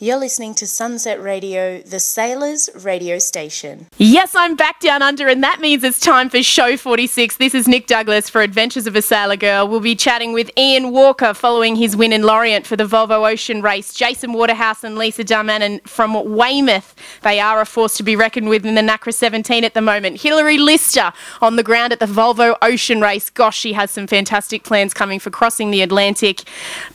You're listening to Sunset Radio, the Sailors radio station. Yes, I'm back down under, and that means it's time for show 46. This is Nick Douglas for Adventures of a Sailor Girl. We'll be chatting with Ian Walker following his win in Lorient for the Volvo Ocean Race. Jason Waterhouse and Lisa Darmanin from Weymouth. They are a force to be reckoned with in the NACRA 17 at the moment. Hilary Lister on the ground at the Volvo Ocean Race. Gosh, she has some fantastic plans coming for crossing the Atlantic.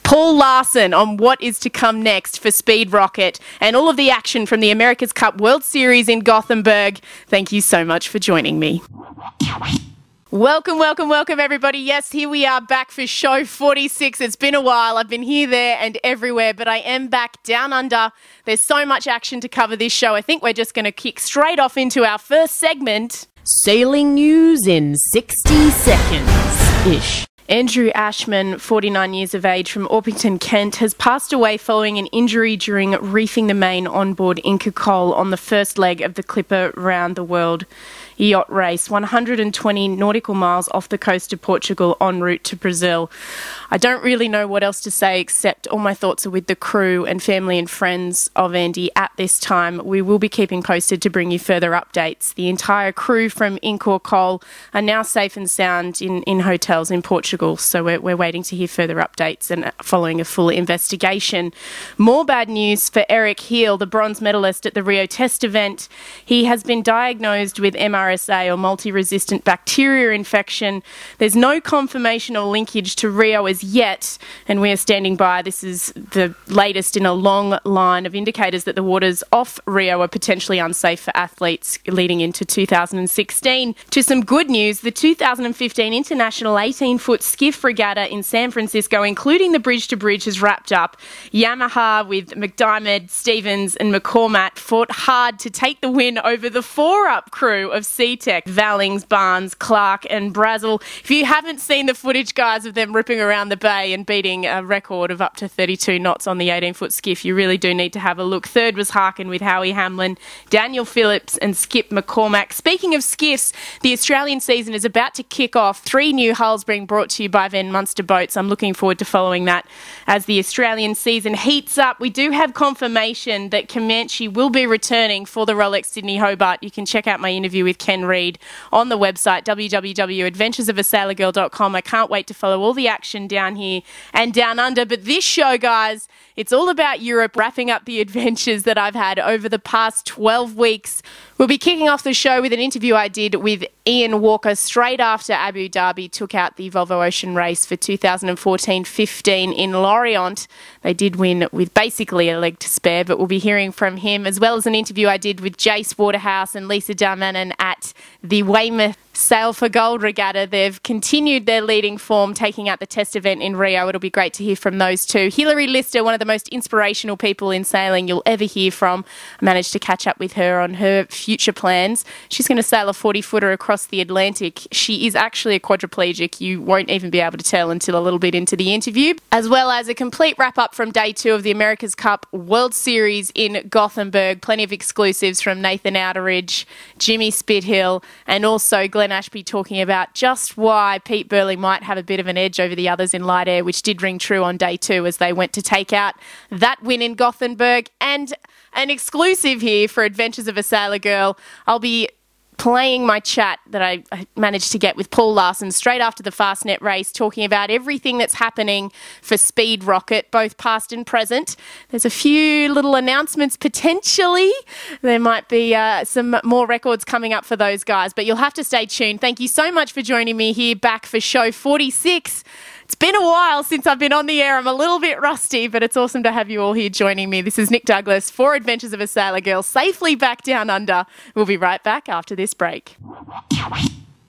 Paul Larsen on what is to come next for Speed Rocket and all of the action from the America's Cup World Series in Gothenburg. Thank you so much for joining me. Welcome, welcome, welcome, everybody. Yes, here we are back for show 46. It's been a while. I've been here, there, and everywhere, but I am back down under. There's so much action to cover this show. I think we're just going to kick straight off into our first segment Sailing News in 60 Seconds ish. Andrew Ashman, 49 years of age from Orpington, Kent, has passed away following an injury during reefing the main on board IchorCoal on the first leg of the Clipper Round the World yacht race, 120 nautical miles off the coast of Portugal en route to Brazil. I don't really know what else to say except all my thoughts are with the crew and family and friends of Andy at this time. We will be keeping posted to bring you further updates. The entire crew from IchorCoal are now safe and sound in, in hotels in Portugal, so we're, we're waiting to hear further updates and following a full investigation. More bad news for Erik Heil, the bronze medalist at the Rio Test event. He has been diagnosed with MRSA or multi resistant bacteria infection. There's no confirmation or linkage to Rio as yet, and we are standing by. This is the latest in a long line of indicators that the waters off Rio are potentially unsafe for athletes leading into 2016. To some good news, the 2015 International 18 foot skiff regatta in San Francisco, including the bridge to bridge, has wrapped up. Yamaha with McDiarmid, Stevens, and McCormack fought hard to take the win over the four up crew of SeaTech, Vallings, Barnes, Clark, and Brazel. If you haven't seen the footage, guys, of them ripping around the bay and beating a record of up to 32 knots on the 18 foot skiff, you really do need to have a look. Third was Harkin with Howie Hamlin, Daniel Phillips, and Skip McCormack. Speaking of skiffs, the Australian season is about to kick off. Three new hulls being brought to you by Van Munster Boats. I'm looking forward to following that as the Australian season heats up. We do have confirmation that Comanche will be returning for the Rolex Sydney Hobart. You can check out my interview with Ken Read on the website www.adventuresofasailorgirl.com. I can't wait to follow all the action down here and down under. But this show, guys, it's all about Europe, wrapping up the adventures that I've had over the past 12 weeks. We'll be kicking off the show with an interview I did with Ian Walker straight after Abu Dhabi took out the Volvo Ocean Race for 2014 15 in Lorient. They did win with basically a leg to spare, but we'll be hearing from him as well as an interview I did with Jace Waterhouse and Lisa Darmanin at the Weymouth Sail for Gold Regatta. They've continued their leading form, taking out the test event in Rio. It'll be great to hear from those two. Hilary Lister, one of the most inspirational people in sailing you'll ever hear from. I managed to catch up with her on her future plans. She's going to sail a 40 footer across the Atlantic. She is actually a quadriplegic. You won't even be able to tell until a little bit into the interview, as well as a complete wrap up from day two of the America's Cup World Series in Gothenburg. Plenty of exclusives from Nathan Outteridge, Jimmy Spithill, and also Glenn Ashby talking about just why Pete Burling might have a bit of an edge over the others in light air, which did ring true on day two as they went to take out that win in Gothenburg. And an exclusive here for Adventures of a Sailor Girl. I'll be playing my chat that I managed to get with Paul Larsen straight after the Fastnet race, talking about everything that's happening for Speed Rocket, both past and present. There's a few little announcements potentially. There might be uh, some more records coming up for those guys, but you'll have to stay tuned. Thank you so much for joining me here back for show 46. It's been a while since I've been on the air. I'm a little bit rusty, but it's awesome to have you all here joining me. This is Nick Douglas for Adventures of a Sailor Girl, safely back down under. We'll be right back after this break.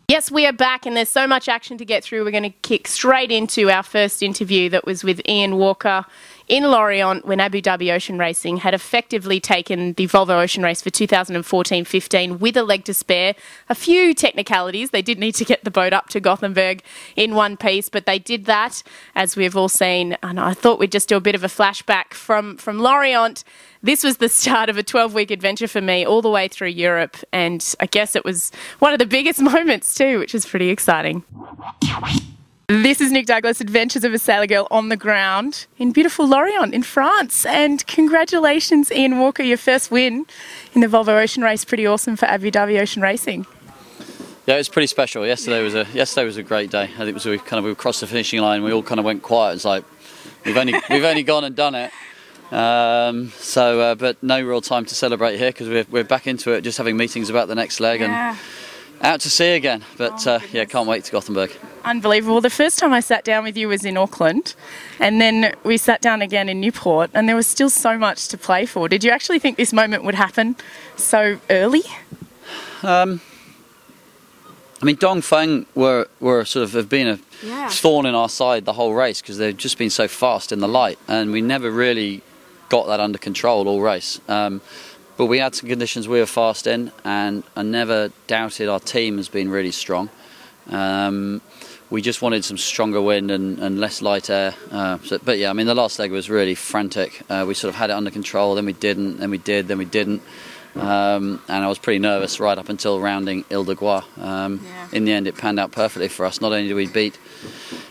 Yes, we are back, and there's so much action to get through. We're going to kick straight into our first interview that was with Ian Walker in Lorient when Abu Dhabi Ocean Racing had effectively taken the Volvo Ocean Race for 2014 15 with a leg to spare. A few technicalities. They did need to get the boat up to Gothenburg in one piece, but they did that, as we've all seen. And I thought we'd just do a bit of a flashback from, from Lorient. This was the start of a 12 week adventure for me all the way through Europe, and I guess it was one of the biggest moments too, which is pretty exciting. This is Nick Douglas, Adventures of a Sailor Girl on the ground in beautiful Lorient in France. And congratulations, Ian Walker, your first win in the Volvo Ocean Race. Pretty awesome for Abu Dhabi Ocean Racing. Yeah, it was pretty special. Yesterday was a yesterday was a great day. I think it was we kind of we crossed the finishing line. We all kind of went quiet. It's like we've only we've only gone and done it. Um, so, uh, but no real time to celebrate here because we're we're back into it, just having meetings about the next leg Yeah. and out to sea again. But Oh, uh, yeah, can't wait to Gothenburg. Unbelievable. The first time I sat down with you was in Auckland, and then we sat down again in Newport, and there was still so much to play for. Did you actually think this moment would happen so early? Um, I mean, Dongfeng were were sort of have been a Yeah. thorn in our side the whole race because they've just been so fast in the light, and we never really got that under control all race. Um, but we had some conditions we were fast in, and I never doubted our team has been really strong. Um, we just wanted some stronger wind and, and less light air. Uh, so, but yeah, I mean, the last leg was really frantic. Uh, we sort of had it under control, then we didn't, then we did, then we didn't. Um, and I was pretty nervous right up until rounding Ile de Groix. Um, Yeah. In the end, it panned out perfectly for us. Not only did we beat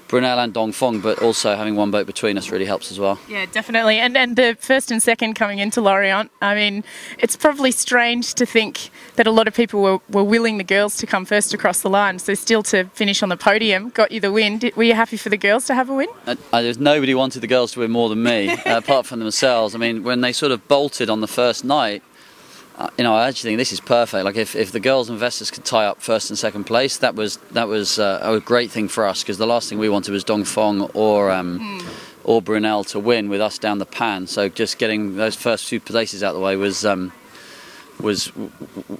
Brunel and Dongfeng, but also having one boat between us really helps as well. Yeah, definitely. And and the first and second coming into Lorient, I mean, it's probably strange to think that a lot of people were, were willing the girls to come first across the line. So still to finish on the podium, got you the win. Did, were you happy for the girls to have a win? Uh, uh, there's nobody wanted the girls to win more than me, uh, apart from themselves. I mean, when they sort of bolted on the first night, you know, I actually think this is perfect. Like if, if the girls investors could tie up first and second place, that was that was uh, a great thing for us because the last thing we wanted was Dongfeng or um, or Brunel to win with us down the pan. So just getting those first two places out of the way was. Um, was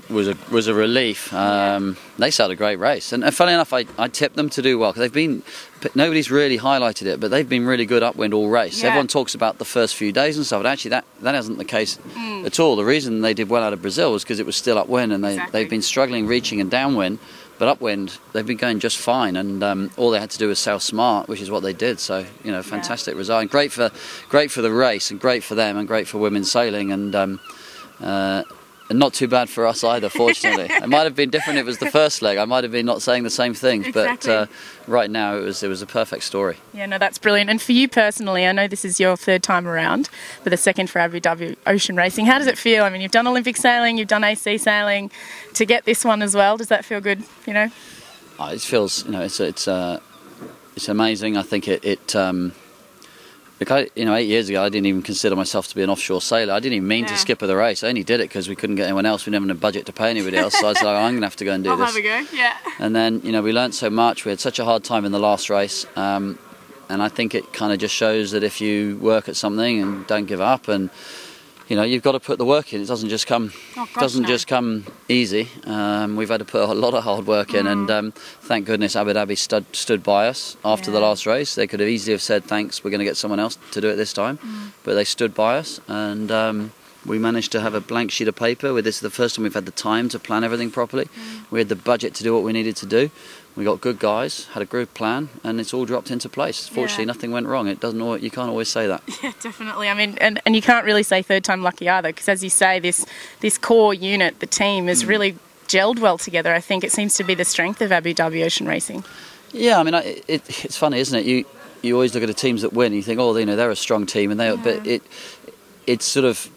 was a was a relief. Um, they sailed a great race, and, and funny enough, I, I tipped them to do well because they've been. Nobody's really highlighted it, but they've been really good upwind all race. Yeah. Everyone talks about the first few days and stuff, but actually that that isn't the case at all. The reason they did well out of Brazil was because it was still upwind, and they Exactly. they've been struggling reaching and downwind. But upwind, they've been going just fine, and um, all they had to do was sail smart, which is what they did. So you know, fantastic result, and great for great for the race, and great for them, and great for women sailing, and um, uh, and not too bad for us either. Fortunately, it might have been different. if It was the first leg. I might have been not saying the same things, Exactly. but uh, right now it was it was a perfect story. Yeah, no, that's brilliant. And for you personally, I know this is your third time around, but the second for Abu Dhabi Ocean Racing. How does it feel? I mean, you've done Olympic sailing, you've done AC sailing. To get this one as well, does that feel good? You know? Oh, it feels, you know, it's it's uh, it's amazing. I think it it. Um, I, you know, eight years ago, I didn't even consider myself to be an offshore sailor. I didn't even mean Yeah. to skipper the race. I only did it because we couldn't get anyone else. We didn't have a budget to pay anybody else. So I was like, I'm going to have to go and do this. Have a go. Yeah. And then, you know, we learned so much. We had such a hard time in the last race. Um, and I think it kind of just shows that if you work at something and don't give up and, you know, you've got to put the work in. It doesn't just come Oh, gosh, doesn't no. just come easy. Um, we've had to put a lot of hard work in, and um, thank goodness Abu Dhabi stood, stood by us after the last race. They could have easily have said, "Thanks, we're going to get someone else to do it this time," but they stood by us, and um, we managed to have a blank sheet of paper. With this, is the first time we've had the time to plan everything properly. We had the budget to do what we needed to do. We got good guys, had a group plan, and it's all dropped into place. Fortunately, Yeah. nothing went wrong. It doesn't. You can't always say that. Yeah, definitely. I mean, and, and you can't really say third time lucky either, because as you say, this this core unit, the team, Mm. has really gelled well together. I think it seems to be the strength of Abu Dhabi Ocean Racing. Yeah, I mean, I- it, it's funny, isn't it? You you always look at the teams that win, and you think, oh, you know, they're a strong team, and they. But it it's sort of,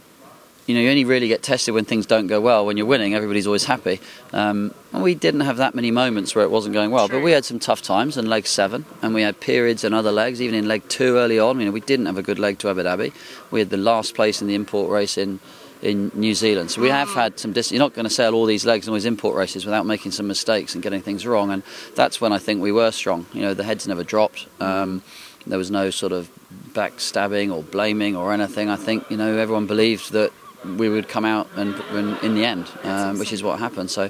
you know, you only really get tested when things don't go well. When you're winning, everybody's always happy. Um, and we didn't have that many moments where it wasn't going well, True. but we had some tough times in leg seven, and we had periods in other legs, even in leg two early on. You know, we didn't have a good leg to Abu Dhabi. We had the last place in the in-port race in. In New Zealand, so we have had some. Dis- you're not going to sail all these legs and all these in-port races without making some mistakes and getting things wrong, and that's when I think we were strong. You know, the heads never dropped. Um, there was no sort of backstabbing or blaming or anything. I think you know everyone believed that we would come out and in the end, um, which is what happened. So,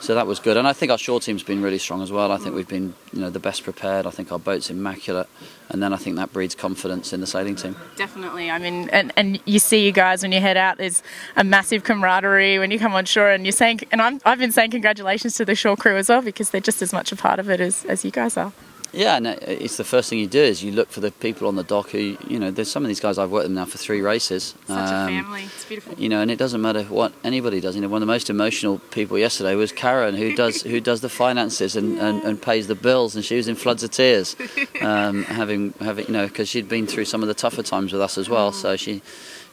so that was good. And I think our shore team's been really strong as well. I think we've been you know the best prepared. I think our boat's immaculate, and then I think that breeds confidence in the sailing team. Definitely. I mean, and, and you see you guys when you head out, there's a massive camaraderie when you come on shore, and you're saying, and I'm, I've been saying congratulations to the shore crew as well because they're just as much a part of it as, as you guys are. Yeah, and it's the first thing you do is you look for the people on the dock who, you know, there's some of these guys I've worked with now for three races. Such um, a family. It's beautiful. You know, and it doesn't matter what anybody does. You know, one of the most emotional people yesterday was Karen, who does who does the finances and, and, and pays the bills, and she was in floods of tears, um, having having you know because she'd been through some of the tougher times with us as well. Mm. So she,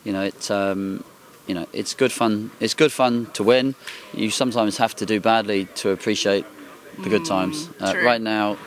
you know, it's. Um, you know, it's good fun. It's good fun to win. You sometimes have to do badly to appreciate the good mm, times. Uh, right now,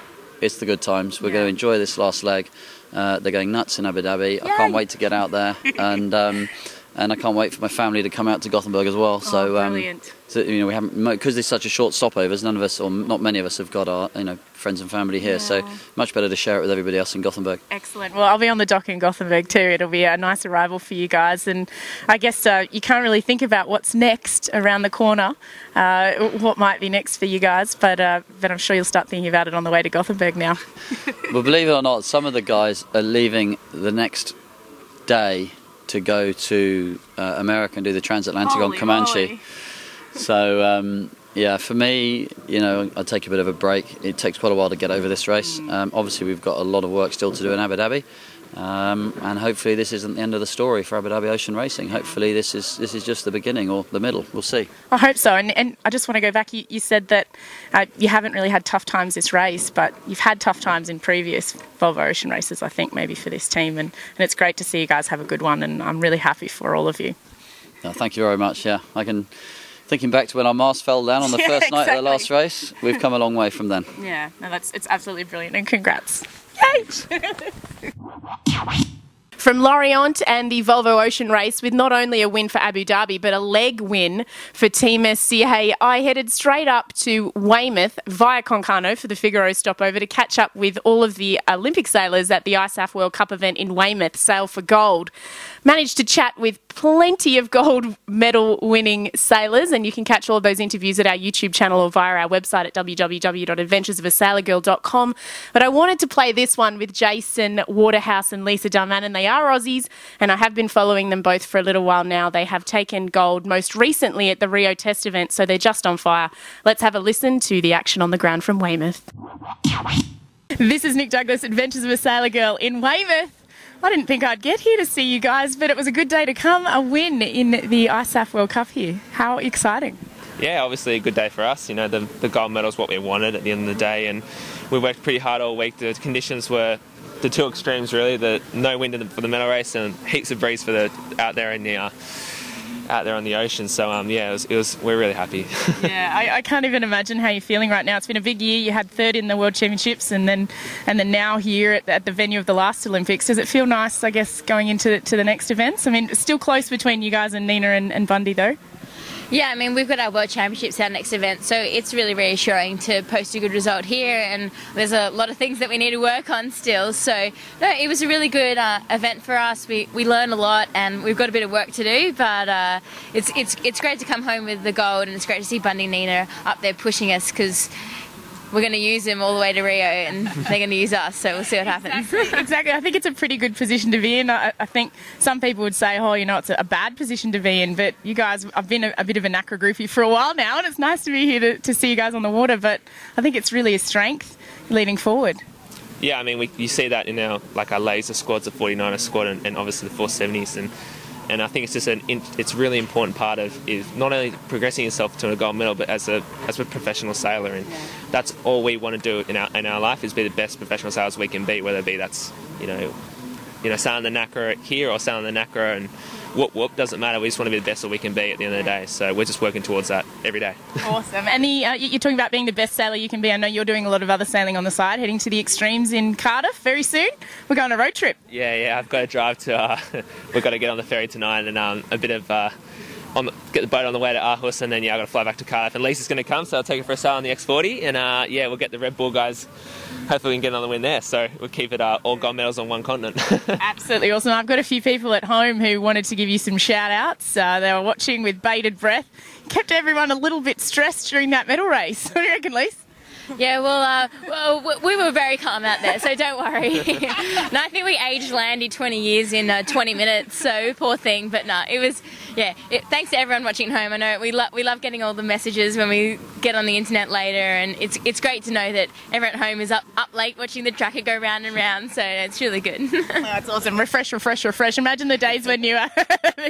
it's the good times. We're yeah. going to enjoy this last leg. Uh, they're going nuts in Abu Dhabi. Yay. I can't wait to get out there, and um, and I can't wait for my family to come out to Gothenburg as well. Oh, so, um. So, you know, we haven't because there's such a short stopovers. None of us, or not many of us, have got our you know friends and family here. Yeah. So much better to share it with everybody else in Gothenburg. Excellent. Well, I'll be on the dock in Gothenburg too. It'll be a nice arrival for you guys, and I guess uh, you can't really think about what's next around the corner, uh, what might be next for you guys, but uh, but I'm sure you'll start thinking about it on the way to Gothenburg now. well, believe it or not, some of the guys are leaving the next day to go to uh, America and do the transatlantic Holy on Comanche. Moly. So um, yeah, for me, you know, I take a bit of a break. It takes quite a while to get over this race. Mm. Um, obviously, we've got a lot of work still to do in Abu Dhabi. Um, and hopefully this isn't the end of the story for Abu Dhabi Ocean Racing. Hopefully this is this is just the beginning or the middle. We'll see. I hope so. And, and I just want to go back. You, you said that uh, you haven't really had tough times this race, but you've had tough times in previous Volvo Ocean races. I think maybe for this team, and, and it's great to see you guys have a good one. And I'm really happy for all of you. No, thank you very much. Yeah, I can. Thinking back to when our mast fell down on the yeah, first exactly. night of the last race, we've come a long way from then. Yeah, no, that's it's absolutely brilliant, and congrats. Yay! from Lorient and the Volvo Ocean Race with not only a win for Abu Dhabi but a leg win for Team SCA. I headed straight up to Weymouth via Concarneau for the Figaro stopover to catch up with all of the Olympic sailors at the ISAF World Cup event in Weymouth, Sail for Gold. Managed to chat with plenty of gold medal winning sailors, and you can catch all of those interviews at our YouTube channel or via our website at www.adventuresofasailorgirl.com. But I wanted to play this one with Jason Waterhouse and Lisa Darmanin, and they are Aussies, and I have been following them both for a little while now. They have taken gold most recently at the Rio Test event, so they're just on fire. Let's have a listen to the action on the ground from Weymouth. This is Nick Douglas, Adventures of a Sailor Girl in Weymouth. I didn't think I'd get here to see you guys, but it was a good day to come. A win in the ISAF World Cup here. How exciting! Yeah, obviously a good day for us. You know, the, the gold medal is what we wanted at the end of the day, and we worked pretty hard all week. The conditions were the two extremes really: the no wind the, for the medal race and heaps of breeze for the out there in the uh, out there on the ocean. So um, yeah, it was, it was, we're really happy. yeah, I, I, can't even imagine how you're feeling right now. It's been a big year. You had third in the World Championships, and then and then now here at, at the venue of the last Olympics. Does it feel nice? I guess going into to the next events. I mean, still close between you guys and Nina and, and Bundy though. Yeah, I mean, we've got our World Championships, our next event, so it's really reassuring to post a good result here. And there's a lot of things that we need to work on still. So, no, it was a really good uh, event for us. We, we learned a lot and we've got a bit of work to do, but uh, it's, it's, it's great to come home with the gold and it's great to see Bundy Nina up there pushing us because we're going to use them all the way to Rio and they're going to use us, so we'll see what happens. Exactly. exactly. I think it's a pretty good position to be in. I, I, think some people would say, oh, you know, it's a, bad position to be in, but you guys, I've been a, a, bit of a NACRA groupie for a while now, and it's nice to be here to, to see you guys on the water, but I think it's really a strength leading forward. Yeah, I mean, we, you see that in our like our laser squads, the 49er squad, and, and obviously the 470s, and and I think it's just an it's really important part of is not only progressing yourself to a gold medal, but as a as a professional sailor, and that's all we want to do in our in our life is be the best professional sailors we can be, whether it be that's you know you know sailing the NACRA here or sailing the NACRA and whoop whoop doesn't matter. We just want to be the best that we can be at the end of the day. So we're just working towards that every day. Awesome. And the, uh, you're talking about being the best sailor you can be. I know you're doing a lot of other sailing on the side, heading to the extremes in Cardiff very soon. We're going on a road trip. Yeah, yeah. I've got to drive to. Uh, we've got to get on the ferry tonight and um, a bit of. Uh, the, get the boat on the way to Aarhus, and then yeah, I've got to fly back to Cardiff. And Lisa's going to come, so I'll take her for a sail on the X40, and uh, yeah, we'll get the Red Bull guys hopefully we can get another win there. So we'll keep it uh, all gold medals on one continent. Absolutely awesome. I've got a few people at home who wanted to give you some shout outs. Uh, they were watching with bated breath. Kept everyone a little bit stressed during that medal race. What do you reckon, Lise? Yeah, well, uh, well, we were very calm out there, so don't worry. and I think we aged Landy 20 years in uh, 20 minutes, so poor thing. But no, it was yeah, it, thanks to everyone watching at home. I know we love we love getting all the messages when we get on the internet later, and it's it's great to know that everyone at home is up up late watching the tracker go round and round. So it's really good. oh, that's awesome. Refresh, refresh, refresh. Imagine the days when you, uh,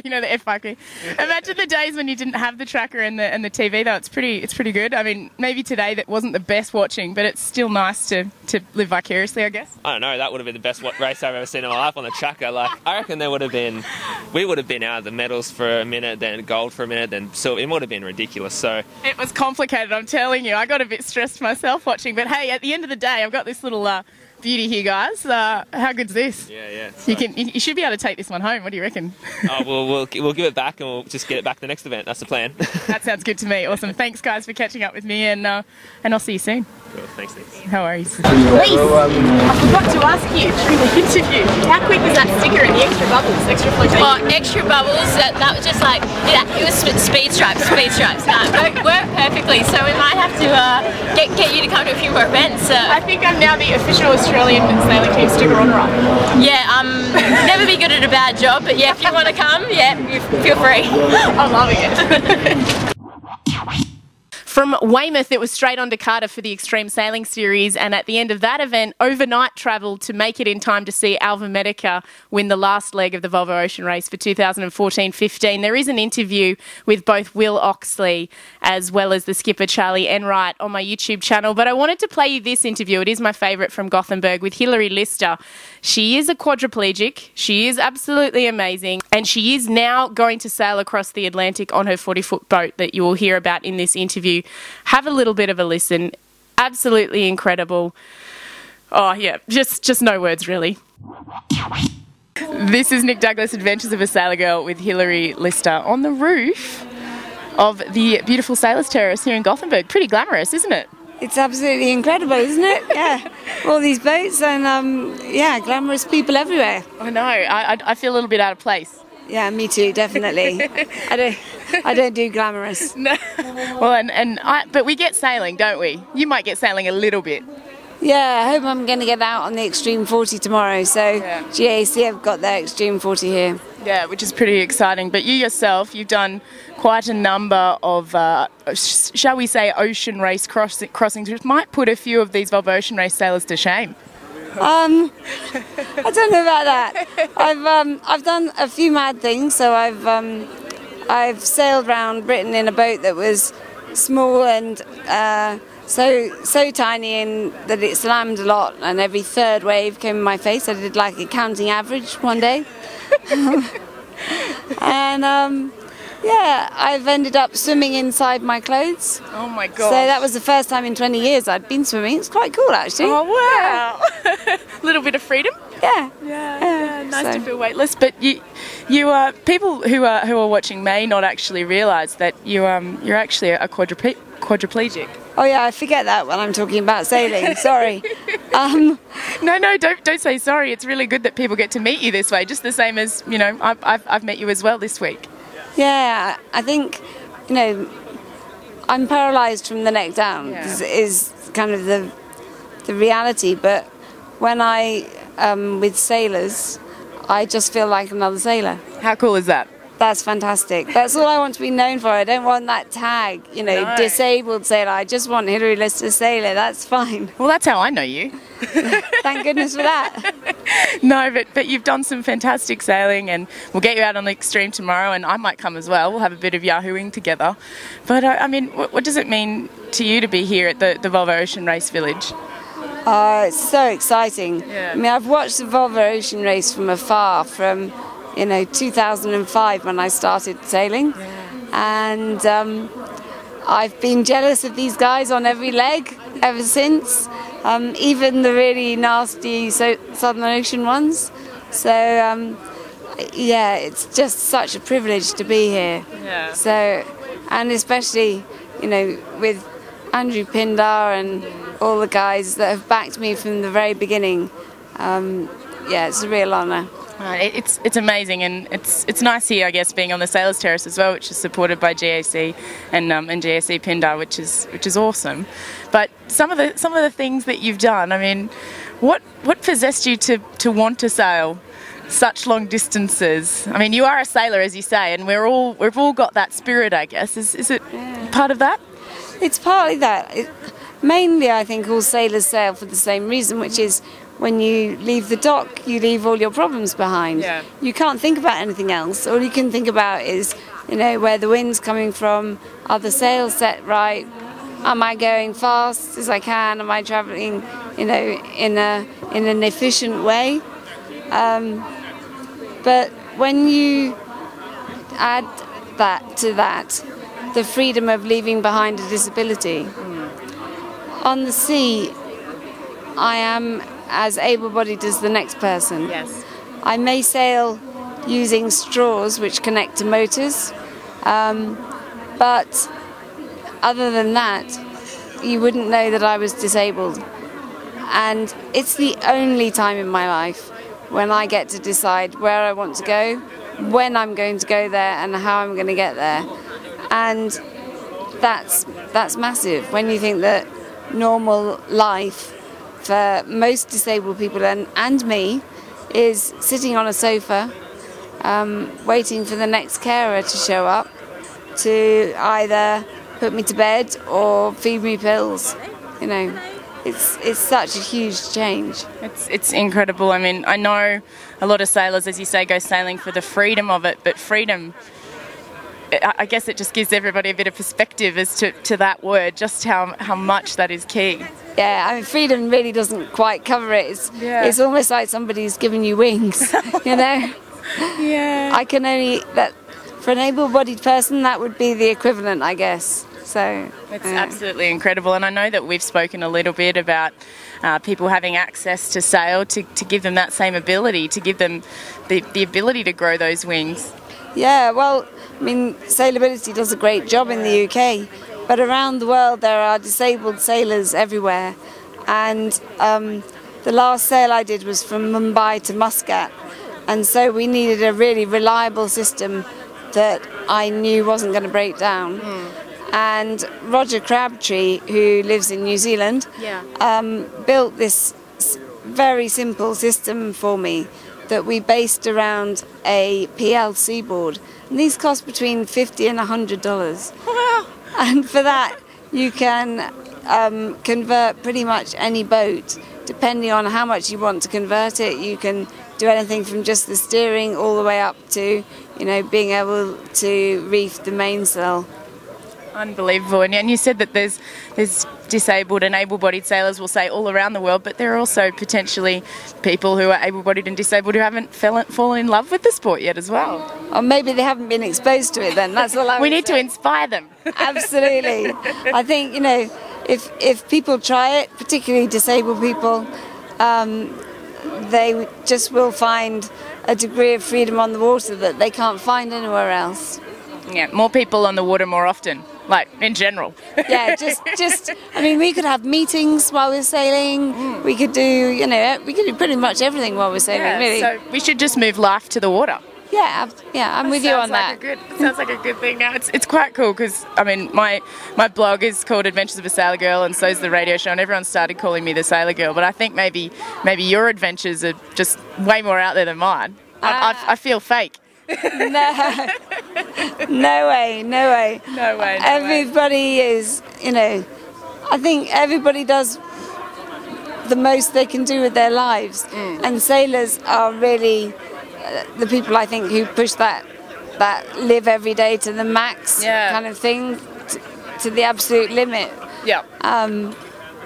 you know, the FIQ. Imagine the days when you didn't have the tracker and the and the TV. Though it's pretty, it's pretty good. I mean, maybe today that wasn't the best watching, but it's still nice to to live vicariously, I guess. I don't know. That would have been the best race I've ever seen in my life on the tracker. Like I reckon there would have been, we would have been out of the medals for a minute, then gold for a minute, then silver. It would have been ridiculous. So it was complicated. I'm telling you. I got a bit stressed myself watching, but hey, at the end of the day, I've got this little. Uh, beauty here, guys. Uh, how good's this? Yeah, yeah. You can, you should be able to take this one home. What do you reckon? oh, we'll, we'll, we'll give it back and we'll just get it back the next event. That's the plan. that sounds good to me. Awesome. Thanks, guys, for catching up with me, and uh, and I'll see you soon. Cool. Thanks, thanks. No worries. Reese, I forgot to ask you during the interview, how quick was that sticker and the extra bubbles, extra flotation? Oh, extra bubbles. That, that was just like, yeah, it was speed stripes, speed stripes. No, it worked perfectly. So we might have to uh, get get you to come to a few more events. Uh, I think I'm now the official Australian sailing team sticker on right. Yeah, um, never be good at a bad job, but yeah, if you want to come, yeah, feel free. I'm loving it. From Weymouth, it was straight on to Cardiff for the Extreme Sailing Series, and at the end of that event, overnight travel to make it in time to see Alvimedica win the last leg of the Volvo Ocean Race for 2014-15. There is an interview with both Will Oxley as well as the skipper Charlie Enright on my YouTube channel, but I wanted to play you this interview. It is my favourite from Gothenburg with Hilary Lister. She is a quadriplegic. She is absolutely amazing, and she is now going to sail across the Atlantic on her 40-foot boat that you will hear about in this interview have a little bit of a listen. Absolutely incredible. Oh yeah, just just no words really. This is Nick Douglas Adventures of a Sailor Girl with Hilary Lister on the roof of the beautiful Sailors Terrace here in Gothenburg. Pretty glamorous, isn't it? It's absolutely incredible, isn't it? Yeah, all these boats and um, yeah, glamorous people everywhere. I know. I, I feel a little bit out of place. Yeah, me too, definitely. I don't, I don't do glamorous. No. Well, and, and I, but we get sailing, don't we? You might get sailing a little bit. Yeah, I hope I'm going to get out on the Extreme 40 tomorrow. So yeah. GAC have got their Extreme 40 here. Yeah, which is pretty exciting. But you yourself, you've done quite a number of, uh, shall we say, ocean race cross- crossings, which might put a few of these Volvo Ocean Race sailors to shame. Um, I don't know about that. I've um, I've done a few mad things. So I've um, I've sailed around Britain in a boat that was small and uh, so so tiny in that it slammed a lot, and every third wave came in my face. I did like a counting average one day, and um, yeah, I've ended up swimming inside my clothes. Oh my god! So that was the first time in 20 years I'd been swimming. It's quite cool actually. Oh wow! A little bit of freedom. Yeah. Yeah. yeah. Nice so. to feel weightless, but you, you are uh, people who are who are watching may not actually realise that you um you're actually a quadruple quadriplegic. Oh yeah, I forget that when I'm talking about sailing. sorry. Um, no, no, don't don't say sorry. It's really good that people get to meet you this way, just the same as you know I've I've, I've met you as well this week. Yeah, I think, you know, I'm paralysed from the neck down yeah. is, is, kind of the the reality. But when I um, with sailors, I just feel like another sailor. How cool is that? That's fantastic. That's all I want to be known for. I don't want that tag, you know, no. disabled sailor. I just want Hilary Lister sailor. That's fine. Well, that's how I know you. Thank goodness for that. no, but but you've done some fantastic sailing, and we'll get you out on the extreme tomorrow, and I might come as well. We'll have a bit of yahooing together. But uh, I mean, what, what, does it mean to you to be here at the, the Volvo Ocean Race Village? Uh, it's so exciting. Yeah. I mean, I've watched the Volvo Ocean Race from afar, from you know 2005 when I started sailing, yeah. and um, I've been jealous of these guys on every leg ever since, um, even the really nasty so- Southern Ocean ones. So um, yeah, it's just such a privilege to be here. Yeah. So, and especially you know with Andrew Pindar and all the guys that have backed me from the very beginning. Um, yeah, it's a real honour. Uh, it's it's amazing, and it's it's nice here, I guess, being on the Sailors Terrace as well, which is supported by GAC and um, and GAC Pindar, which is which is awesome. But some of the some of the things that you've done, I mean, what what possessed you to, to want to sail such long distances. I mean, you are a sailor, as you say, and we're all we've all got that spirit. I guess is is it part of that? It's partly that. It, mainly, I think all sailors sail for the same reason, which is when you leave the dock, you leave all your problems behind. Yeah. You can't think about anything else. All you can think about is, you know, where the wind's coming from, are the sails set right, am I going fast as I can, am I travelling, you know, in a in an efficient way. Um, but when you add that to that, the freedom of leaving behind a disability. On the sea, I am as able bodied as the next person. Yes. I may sail using straws which connect to motors, um, but other than that, you wouldn't know that I was disabled. And it's the only time in my life when I get to decide where I want to go, when I'm going to go there, and how I'm going to get there. And that's that's massive when you think that normal life for most disabled people and, and me is sitting on a sofa um, waiting for the next carer to show up to either put me to bed or feed me pills you know it's it's such a huge change It's it's incredible. I mean, I know a lot of sailors, as you say, go sailing for the freedom of it, but freedom. I I guess it just gives everybody a bit of perspective as to, to that word, just how, how much that is key. yeah I mean freedom really doesn't quite cover it it's, Yeah. it's almost like somebody's giving you wings you know Yeah. I can only that for an able-bodied person that would be the equivalent I guess so It's yeah. absolutely incredible. And I know that we've spoken a little bit about uh, people having access to sail to, to give them that same ability, to give them the, the ability to grow those wings. Yeah, well, I mean, Sailability does a great job in the UK, but around the world there are disabled sailors everywhere. And um, the last sail I did was from Mumbai to Muscat, and so we needed a really reliable system that I knew wasn't going to break down. And Roger Crabtree, who lives in New Zealand, Yeah. um, built this very simple system for me that we based around a PLC board. And these cost between 50 and 100 dollars. And for that, you can um, convert pretty much any boat, depending on how much you want to convert it. You can do anything from just the steering all the way up to, you know, being able to reef the mainsail. Unbelievable. And, and you said that there's there's disabled and able-bodied sailors, will say, all around the world, but there are also potentially people who are able-bodied and disabled who haven't fell, fallen in love with the sport yet as well. Or maybe they haven't been exposed to it then. That's all I We need to inspire them. Absolutely. I think, you know, if, if people try it, particularly disabled people, um, they just will find a degree of freedom on the water that they can't find anywhere else. Yeah, more people on the water more often, like in general. Yeah, just, just, I mean, we could have meetings while we're sailing. Mm. We could do, you know, we could do pretty much everything while we're sailing, really. So we should just move life to the water. yeah, yeah, I'm with you Sounds on like that. A good, sounds like a good thing. Now it's it's quite cool because I mean my my blog is called Adventures of a Sailor Girl, and so is the radio show, and everyone started calling me the Sailor Girl. But I think maybe maybe your adventures are just way more out there than mine. I, I, uh, I feel fake. no, no way, no way. No way. everybody is, you know, I think everybody does the most they can do with their lives, Mm. and sailors are really uh, the people I think who push that that live every day to the max Yeah. kind of thing, to, to the absolute limit, yeah, um,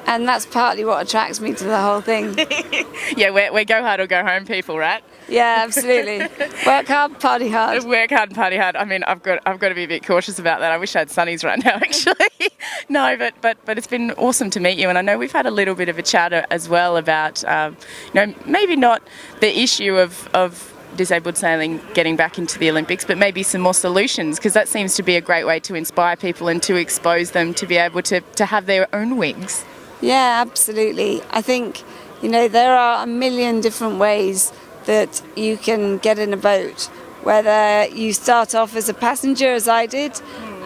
and that's partly what attracts me to the whole thing. yeah. We're, we're go hard or go home people, right? Yeah, absolutely. Work hard, party hard. Work hard and party hard. I mean, I've got I've got to be a bit cautious about that. I wish I had sunnies right now, actually. no, but but but it's been awesome to meet you, and I know we've had a little bit of a chat as well about um, you know maybe not the issue of of disabled sailing getting back into the Olympics, but maybe some more solutions because that seems to be a great way to inspire people and to expose them to be able to to have their own wings. Yeah, absolutely. I think, you know, there are a million different ways that you can get in a boat. Whether you start off as a passenger, as I did,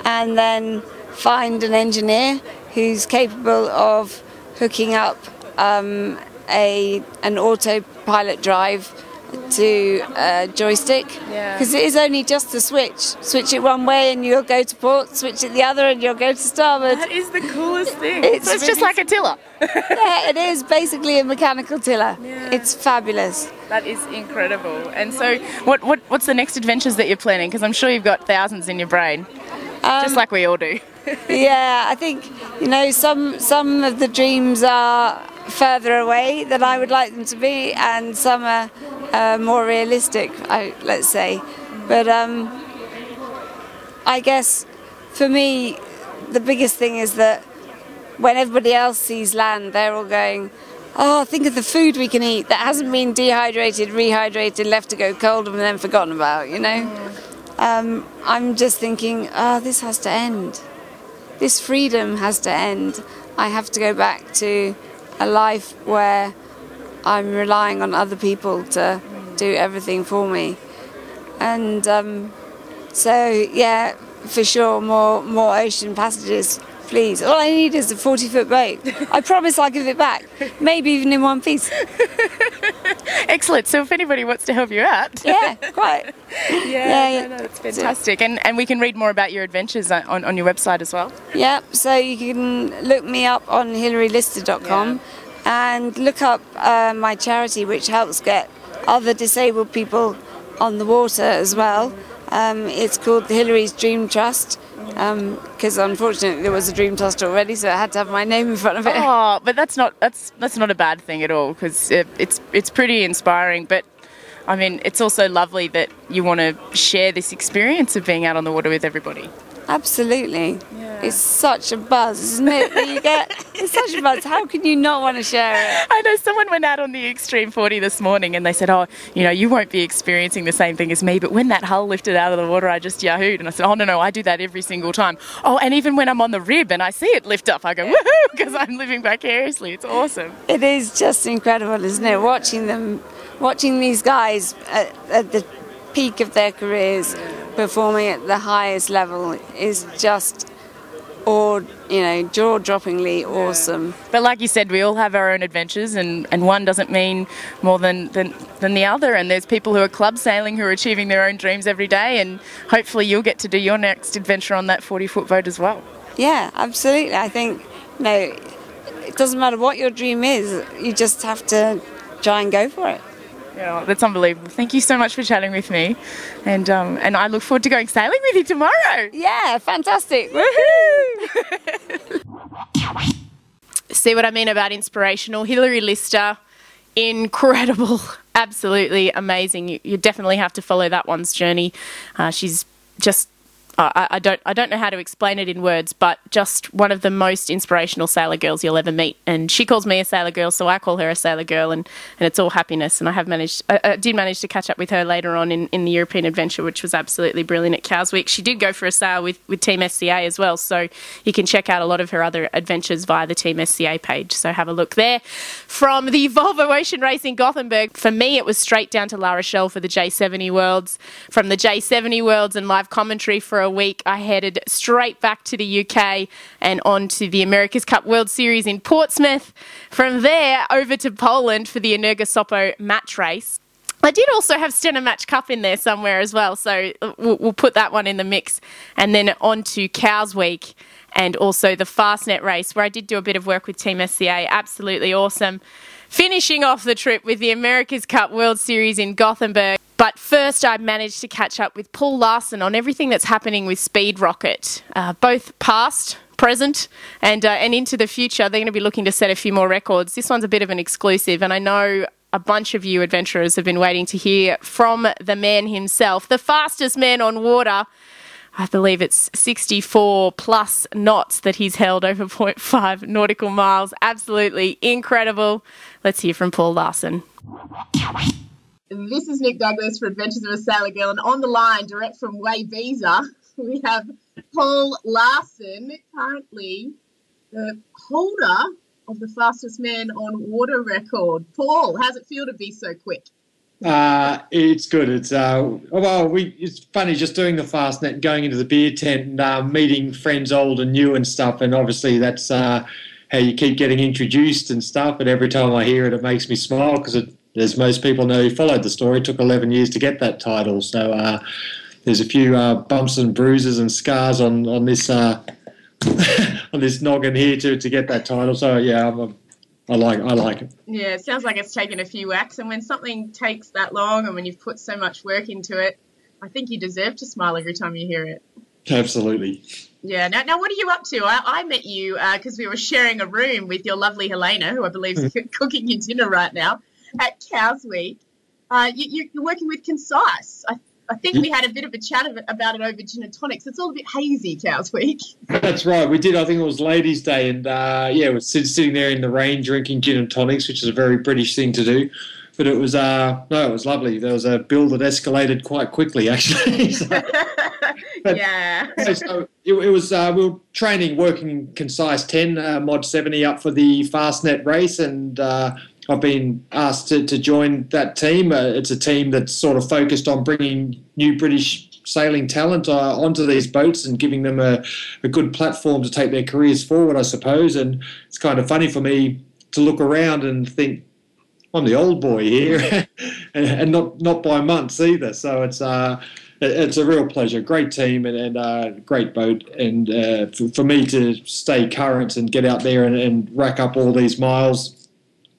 and then find an engineer who's capable of hooking up um, a an autopilot drive to a joystick because it is only just a switch. Switch it one way and you'll go to port. Switch it the other and you'll go to starboard. That is the coolest thing. It's so it's just like a tiller. yeah, it is basically a mechanical tiller. It's fabulous. That is incredible. And so, what, what what's the next adventures that you're planning? Because I'm sure you've got thousands in your brain, just um, like we all do. yeah, I think you know some some of the dreams are further away than I would like them to be, and some are uh, more realistic. I, let's say, but um, I guess for me, the biggest thing is that when everybody else sees land, they're all going. Oh, think of the food we can eat that hasn't been dehydrated, rehydrated, left to go cold, and then forgotten about. You know, um, I'm just thinking, oh, this has to end this freedom has to end. I have to go back to a life where I'm relying on other people to do everything for me. And um, so, yeah, for sure, more more ocean passages, please. All I need is a 40 foot boat. I promise I'll give it back, maybe even in one piece. Excellent. So if anybody wants to help you out, Yeah, quite. yeah, Yeah, yeah. no, no, that's fantastic. And and we can read more about your adventures on, on, your website as well. Yep, so you can look me up on hilarylister.com and look up uh, my charity, which helps get other disabled people on the water as well. Um, it's called Hilary's Dream Trust because unfortunately there was a Dream Trust already, so I had to have my name in front of it. Oh, but that's not that's that's not a bad thing at all because it, it's it's pretty inspiring. But I mean, it's also lovely that you want to share this experience of being out on the water with everybody. Absolutely. It's such a buzz, isn't it? That you get it's such a buzz. How can you not want to share it? I know someone went out on the Extreme 40 this morning and they said, Oh, you know, you won't be experiencing the same thing as me, but when that hull lifted out of the water, I just yahooed. And I said, Oh, no, no, I do that every single time. Oh, and even when I'm on the rib and I see it lift up, I go, Woohoo, because I'm living vicariously. It's awesome. It is just incredible, isn't it? Watching them, watching these guys at, at the peak of their careers, performing at the highest level is just, or you know, jaw-droppingly awesome. But like you said, we all have our own adventures, and, and one doesn't mean more than, than, than the other. And there's people who are club sailing who are achieving their own dreams every day, and hopefully you'll get to do your next adventure on that 40 foot boat as well. Yeah, absolutely. I think you know, it doesn't matter what your dream is. You just have to try and go for it. Yeah, that's unbelievable. Thank you so much for chatting with me, and um, and I look forward to going sailing with you tomorrow. Yeah, fantastic. Woohoo! See what I mean about inspirational? Hilary Lister, incredible, absolutely amazing. You, you definitely have to follow that one's journey. Uh, she's just. Uh, I, I don't I don't know how to explain it in words, but just one of the most inspirational sailor girls you'll ever meet. And she calls me a sailor girl, so I call her a sailor girl, and, and it's all happiness. And I have managed, I, I did manage to catch up with her later on in, in the European adventure, which was absolutely brilliant at Cowes Week. She did go for a sail with, with Team SCA as well, so you can check out a lot of her other adventures via the Team SCA page. So have a look there. From the Volvo Ocean Race in Gothenburg, for me it was straight down to La Rochelle for the J70 Worlds. From the J70 Worlds and live commentary for a week, I headed straight back to the UK and on to the America's Cup World Series in Portsmouth. From there, over to Poland for the Energa Sopot match race. I did also have Stena Match Cup in there somewhere as well, so we'll, we'll put that one in the mix. And then on to Cowes Week and also the Fastnet race, where I did do a bit of work with Team SCA. Absolutely awesome. Finishing off the trip with the America's Cup World Series in Gothenburg. But first, I managed to catch up with Paul Larsen on everything that's happening with Speed Rocket, uh, both past, present, and uh, and into the future. They're going to be looking to set a few more records. This one's a bit of an exclusive, and I know a bunch of you adventurers have been waiting to hear from the man himself, the fastest man on water. I believe it's 64 plus knots that he's held over 0.5 nautical miles. Absolutely incredible. Let's hear from Paul Larsen. This is Nick Douglas for Adventures of a Sailor Girl, and on the line, direct from Wayvisa, we have Paul Larsen, currently the holder of the fastest man on water record. Paul, how's it feel to be so quick? Uh, it's good. It's uh, well, we. It's funny just doing the Fastnet, going into the beer tent, and uh, meeting friends old and new and stuff. And obviously, that's uh, how you keep getting introduced and stuff. And every time I hear it, it makes me smile because as most people know who followed the story, it took 11 years to get that title. So uh, there's a few uh, bumps and bruises and scars on on this uh, on this noggin here to, to get that title. So yeah, I'm, I like I like it. Yeah, it sounds like it's taken a few whacks, and when something takes that long, and when you've put so much work into it, I think you deserve to smile every time you hear it. Absolutely. Yeah. Now, now what are you up to? I, I met you because we were sharing a room with your lovely Helena, who I believe is cooking you dinner right now at Cowes Week. Uh, you, you, you're working with Concise. I, I think we had a bit of a chat about it over gin and tonics. It's all a bit hazy, Cowes Week. That's right. We did. I think it was Ladies' Day, and uh, yeah, we're sitting there in the rain drinking gin and tonics, which is a very British thing to do. But it was uh, no, it was lovely. There was a bill that escalated quite quickly, actually. so, But- yeah. so- so it, it was uh, we were training, working concise ten uh, mod seventy up for the Fastnet race, and uh, I've been asked to, to join that team. Uh, it's a team that's sort of focused on bringing new British sailing talent uh, onto these boats and giving them a, a good platform to take their careers forward, I suppose. And it's kind of funny for me to look around and think. I'm the old boy here, and, and not not by months either. So it's uh, it's a real pleasure. Great team and, and uh, great boat, and uh, for, for me to stay current and get out there and, and rack up all these miles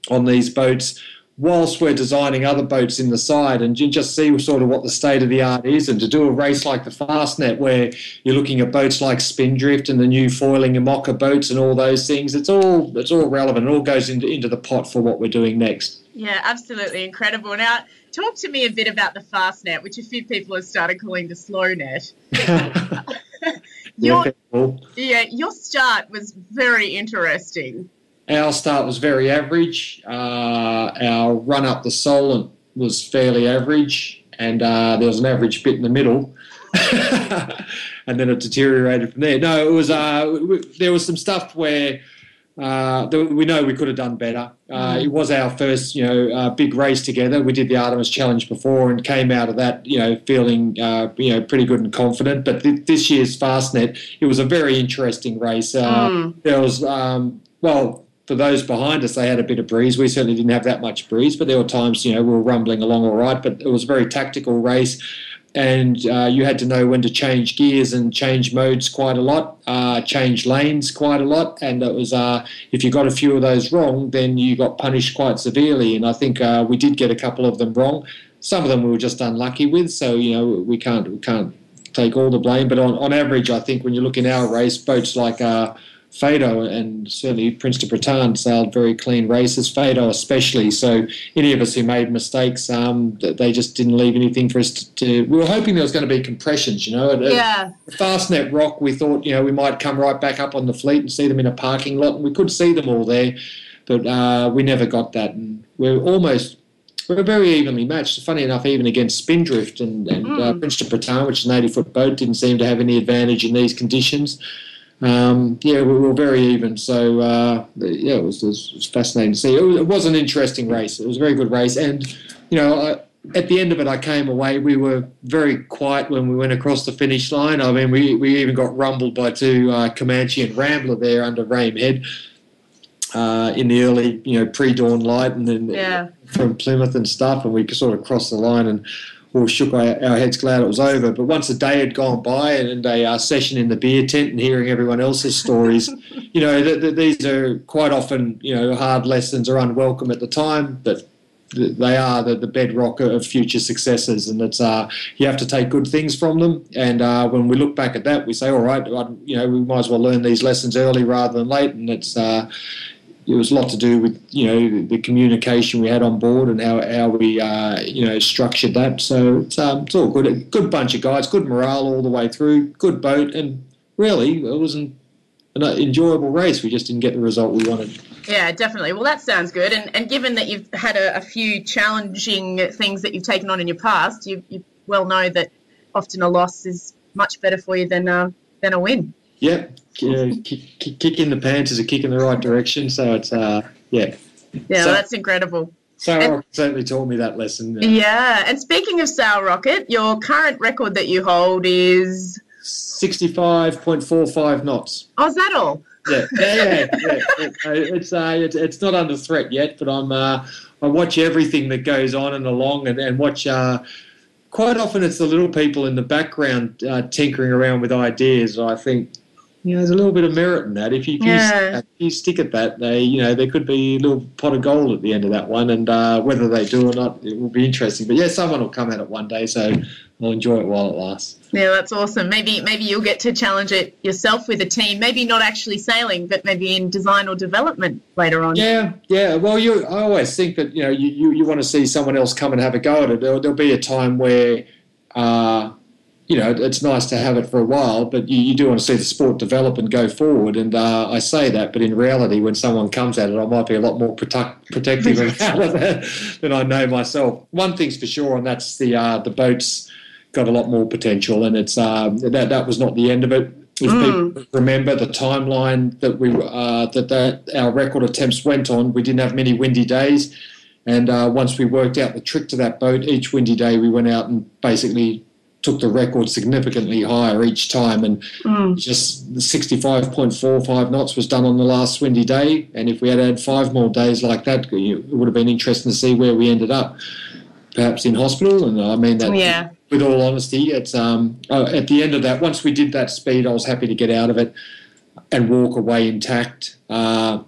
on these boats, whilst we're designing other boats in the side, and you just see sort of what the state of the art is, and to do a race like the Fastnet, where you're looking at boats like Spindrift and the new foiling IMOCA boats and all those things. It's all it's all relevant. It all goes into into the pot for what we're doing next. Yeah, absolutely incredible. Now, talk to me a bit about the Fastnet, which a few people have started calling the slow net. Your, yeah, your start was very interesting. Our start was very average. Uh, our run up the Solent was fairly average, and uh, there was an average bit in the middle, and then it deteriorated from there. No, it was uh, w- there was some stuff where. Uh, we know we could have done better. Uh, it was our first, you know, uh, big race together. We did the Artemis Challenge before and came out of that, you know, feeling, uh, you know, pretty good and confident. But th- this year's Fastnet, it was a very interesting race. Uh, There was, um, well, for those behind us, they had a bit of breeze. We certainly didn't have that much breeze, but there were times, you know, we were rumbling along all right. But it was a very tactical race, and uh, you had to know when to change gears and change modes quite a lot, uh, change lanes quite a lot. And it was, uh, if you got a few of those wrong, then you got punished quite severely. And I think uh, we did get a couple of them wrong. Some of them we were just unlucky with, so you know we can't we can't take all the blame. But on, on average, I think when you look in our race, boats like uh, Phaedo and certainly Prince de Bretagne sailed very clean races, Phaedo especially. So any of us who made mistakes, um, they just didn't leave anything for us to, to. We were hoping there was going to be compressions, you know. At- at Yeah. Fastnet Rock, we thought, you know, we might come right back up on the fleet and see them in a parking lot, and we could see them all there, but uh, we never got that, and we're almost. We're very evenly matched. Funny enough, even against Spindrift and, and uh, Prince de Bretagne, which is an 80 foot boat, didn't seem to have any advantage in these conditions. Um, yeah, we were very even. So uh, yeah, it was, it was, fascinating to see. It was, it was an interesting race. It was a very good race, and you know, I, at the end of it, I came away. We were very quiet when we went across the finish line. I mean, we, we even got rumbled by two uh, Comanche and Rambler there under Rame Head uh, in the early, you know, pre-dawn light, and then Yeah. from Plymouth and stuff, and we sort of crossed the line and all shook our, our heads glad it was over. But once the day had gone by and a uh, session in the beer tent and hearing everyone else's stories, you know, th- th- these are quite often, you know, hard lessons are unwelcome at the time, but th- they are the, the bedrock of future successes, and it's uh, you have to take good things from them. And uh, when we look back at that, we say, all right, I- you know, we might as well learn these lessons early rather than late. And it's uh, it was a lot to do with you know the communication we had on board and how, how we uh, you know structured that. So it's, um, it's all good. A good bunch of guys, good morale all the way through, good boat, and really it was an, an enjoyable race. We just didn't get the result we wanted. Yeah, definitely. Well, that sounds good. And, and given that you've had a, a few challenging things that you've taken on in your past, you, you well know that often a loss is much better for you than uh, than a win. Yep, yeah, kick, kick, kick in the pants is a kick in the right direction. So it's uh, yeah. Yeah, So- that's incredible. So certainly taught me that lesson. Yeah, and speaking of Sail Rocket, your current record that you hold is Sixty-five point four five knots. oh, is that all? yeah, yeah, yeah, yeah. It's uh, it's it's not under threat yet, but I'm uh, I watch everything that goes on and along, and, and watch. Uh, quite often, it's the little people in the background uh, tinkering around with ideas. I think you know, there's a little bit of merit in that. If you, if Yeah. you, if you stick at that, they, you know, there could be a little pot of gold at the end of that one, and uh, whether they do or not, it will be interesting. But yeah, someone will come at it one day, so I'll enjoy it while it lasts. Yeah, that's awesome. Maybe maybe you'll get to challenge it yourself with a team. Maybe not actually sailing, but maybe in design or development later on. Yeah, yeah. Well, you, I always think that you know you, you, you want to see someone else come and have a go at it. There'll, there'll be a time where, uh, you know, it's nice to have it for a while, but you, you do want to see the sport develop and go forward. And uh, I say that, but in reality, when someone comes at it, I might be a lot more protect, protective about it than I know myself. One thing's for sure, and that's the uh, the boats got a lot more potential, and it's um, that that was not the end of it. If people remember the timeline that we uh, that, that our record attempts went on, we didn't have many windy days, and uh, once we worked out the trick to that boat, each windy day we went out and basically took the record significantly higher each time, and just 65.45 knots was done on the last windy day, and if we had had five more days like that, it would have been interesting to see where we ended up. Perhaps in hospital, and I mean that Yeah. with all honesty, it's um, uh, at the end of that. Once we did that speed, I was happy to get out of it and walk away intact. Uh,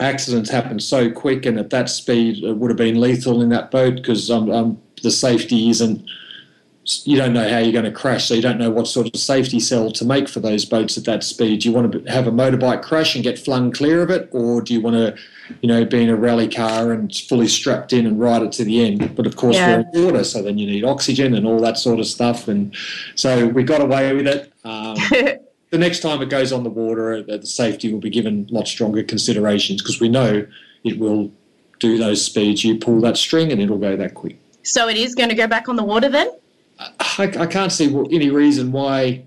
accidents happen so quick, and at that speed, it would have been lethal in that boat because um, um, the safety isn't. You don't know how you're going to crash, so you don't know what sort of safety cell to make for those boats at that speed. Do you want to have a motorbike crash and get flung clear of it, or do you want to, you know, be in a rally car and fully strapped in and ride it to the end? But of course, Yeah. we're in water, so then you need oxygen and all that sort of stuff. And so we got away with it. Um, the next time it goes on the water, uh, the safety will be given lot stronger considerations because we know it will do those speeds. You pull that string and it'll go that quick. So it is going to go back on the water then? I, I can't see any reason why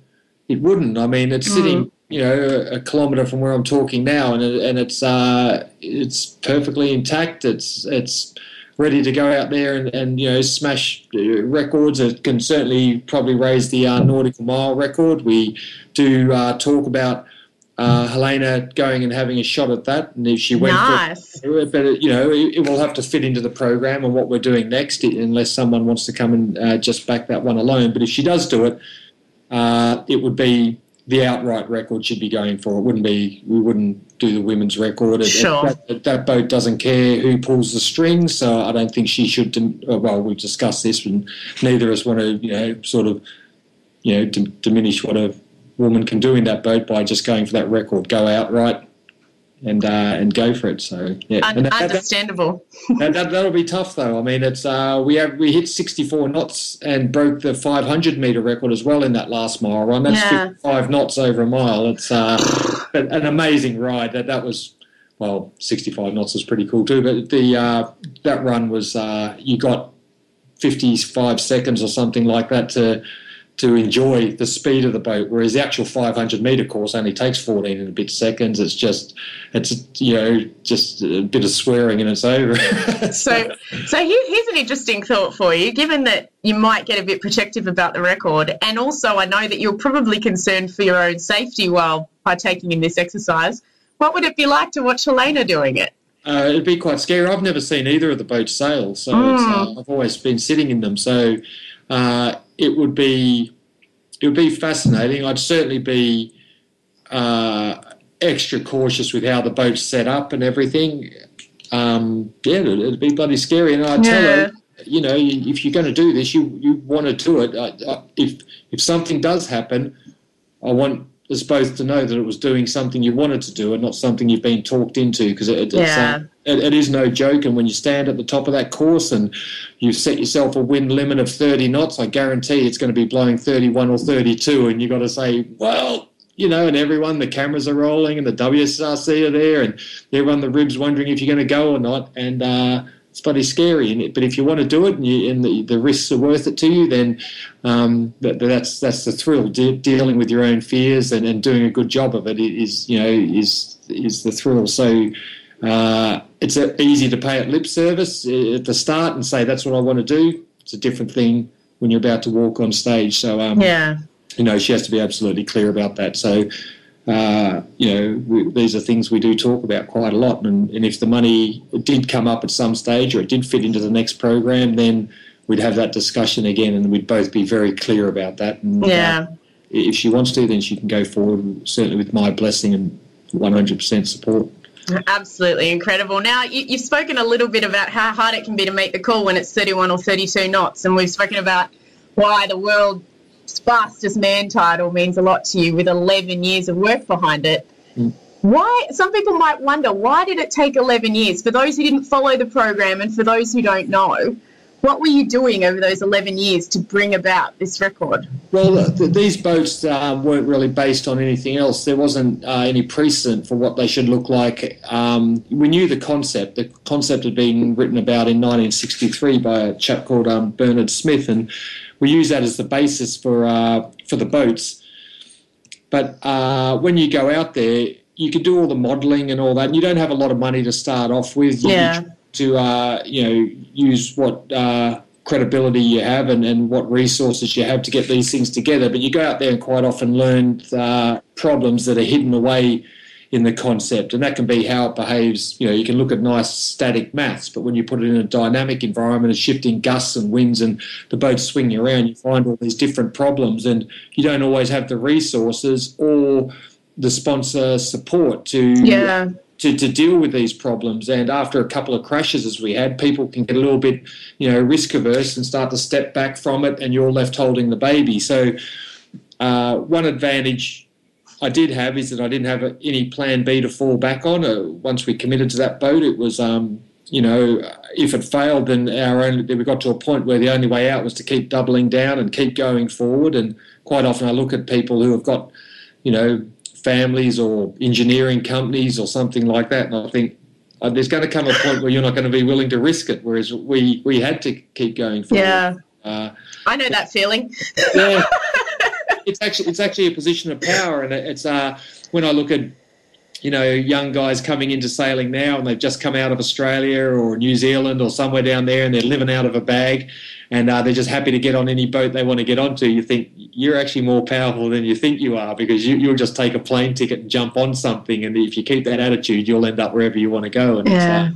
it wouldn't. I mean, it's sitting, you know, a, kilometre from where I'm talking now, and it, and it's uh, it's perfectly intact. It's it's ready to go out there and, and you know smash uh, records. It can certainly probably raise the uh, nautical mile record. We do uh, talk about. Uh, Helena going and having a shot at that, and if she went Nice. but you know it, it will have to fit into the program and what we're doing next unless someone wants to come and uh, just back that one alone but if she does do it uh, it would be the outright record should be going for it wouldn't be we wouldn't do the women's record It- it- Sure. that, that boat doesn't care who pulls the strings so I don't think she should uh, well we've discussed this and neither of us want to you know sort of you know dim- diminish what a woman can do in that boat by just going for that record go outright and uh, and go for it. So yeah, Un- and that, understandable. that, that, that'll be tough though. I mean, it's uh, we have we hit 64 knots and broke the 500 meter record as well in that last mile run. That's Yeah. 55 knots over a mile. It's uh, an an amazing ride. That that was. Well, 65 knots was pretty cool too, but the uh, that run was uh, you got 55 seconds or something like that to to enjoy the speed of the boat, whereas the actual 500 meter course only takes 14 and a bit seconds. It's just, it's you know, just a bit of swearing and it's over. So, so here, here's an interesting thought for you. Given that you might get a bit protective about the record, and also I know that you're probably concerned for your own safety while partaking in this exercise. What would it be like to watch Helena doing it? Uh, it'd be quite scary. I've never seen either of the boats sail, so it's, uh, I've always been sitting in them. So uh, it would be it would be fascinating. I'd certainly be uh, extra cautious with how the boat's set up and everything. Um, yeah, it'd, it'd be bloody scary. And I tell Yeah. her, you know, if you're going to do this, you you want to do it. I, I, if if something does happen, I want us both to know that it was doing something you wanted to do and not something you've been talked into because it, Yeah. uh, it, it is no joke. And when you stand at the top of that course and you set yourself a wind limit of 30 knots, I guarantee it's going to be blowing 31 or 32. And you've got to say, well, you know, and everyone, the cameras are rolling and the WSSRC are there and everyone, the ribs wondering if you're going to go or not. And, uh, it's bloody scary, and it- but if you want to do it and, you, and the, the risks are worth it to you, then um, that, that's that's the thrill. De- dealing with your own fears and, and doing a good job of it is you know is is the thrill. So uh, it's a, easy to pay it lip service uh, at the start and say that's what I want to do. It's a different thing when you're about to walk on stage. So um, Yeah. you know she has to be absolutely clear about that. So uh, you know, we, these are things we do talk about quite a lot. And, and if the money did come up at some stage or it did fit into the next program, then we'd have that discussion again and we'd both be very clear about that. And, Yeah. uh, if she wants to, then she can go forward, certainly with my blessing and 100% support. Absolutely incredible. Now, you, you've spoken a little bit about how hard it can be to make the call when it's 31 or 32 knots, and we've spoken about why the fastest man title means a lot to you with 11 years of work behind it. Why? Some people might wonder why did it take 11 years? For those who didn't follow the program and for those who don't know, what were you doing over those 11 years to bring about this record? Well, th- these boats uh, weren't really based on anything else. There wasn't uh, any precedent for what they should look like. Um, we knew the concept. The concept had been written about in 1963 by a chap called um, Bernard Smith, and we use that as the basis for uh, for the boats. But uh, when you go out there, you can do all the modelling and all that. And you don't have a lot of money to start off with. You Yeah. To uh, you know, use what uh, credibility you have and, and what resources you have to get these things together. But you go out there and quite often learn uh, problems that are hidden away in the concept, and that can be how it behaves. You know, you can look at nice static maths, but when you put it in a dynamic environment of shifting gusts and winds and the boat's swinging around, you find all these different problems, and you don't always have the resources or the sponsor support to Yeah. to, to deal with these problems. And after a couple of crashes, as we had, people can get a little bit, you know, risk averse and start to step back from it, and you're left holding the baby. So, uh, one advantage I did have is that I didn't have any plan B to fall back on. Uh, once we committed to that boat, it was. Um, you know, if it failed, then our only, then we got to a point where the only way out was to keep doubling down and keep going forward. And quite often, I look at people who have got, you know, families or engineering companies or something like that, and I think uh, there's going to come a point where you're not going to be willing to risk it. Whereas we we had to keep going forward. Yeah. Uh, I know that feeling. yeah. it's actually it's actually a position of power, and it's uh, when I look at you know young guys coming into sailing now, and they've just come out of Australia or New Zealand or somewhere down there, and they're living out of a bag, and uh, they're just happy to get on any boat they want to get onto. You think you're actually more powerful than you think you are because you, you'll just take a plane ticket and jump on something, and if you keep that attitude, you'll end up wherever you want to go. And Yeah. it's, uh,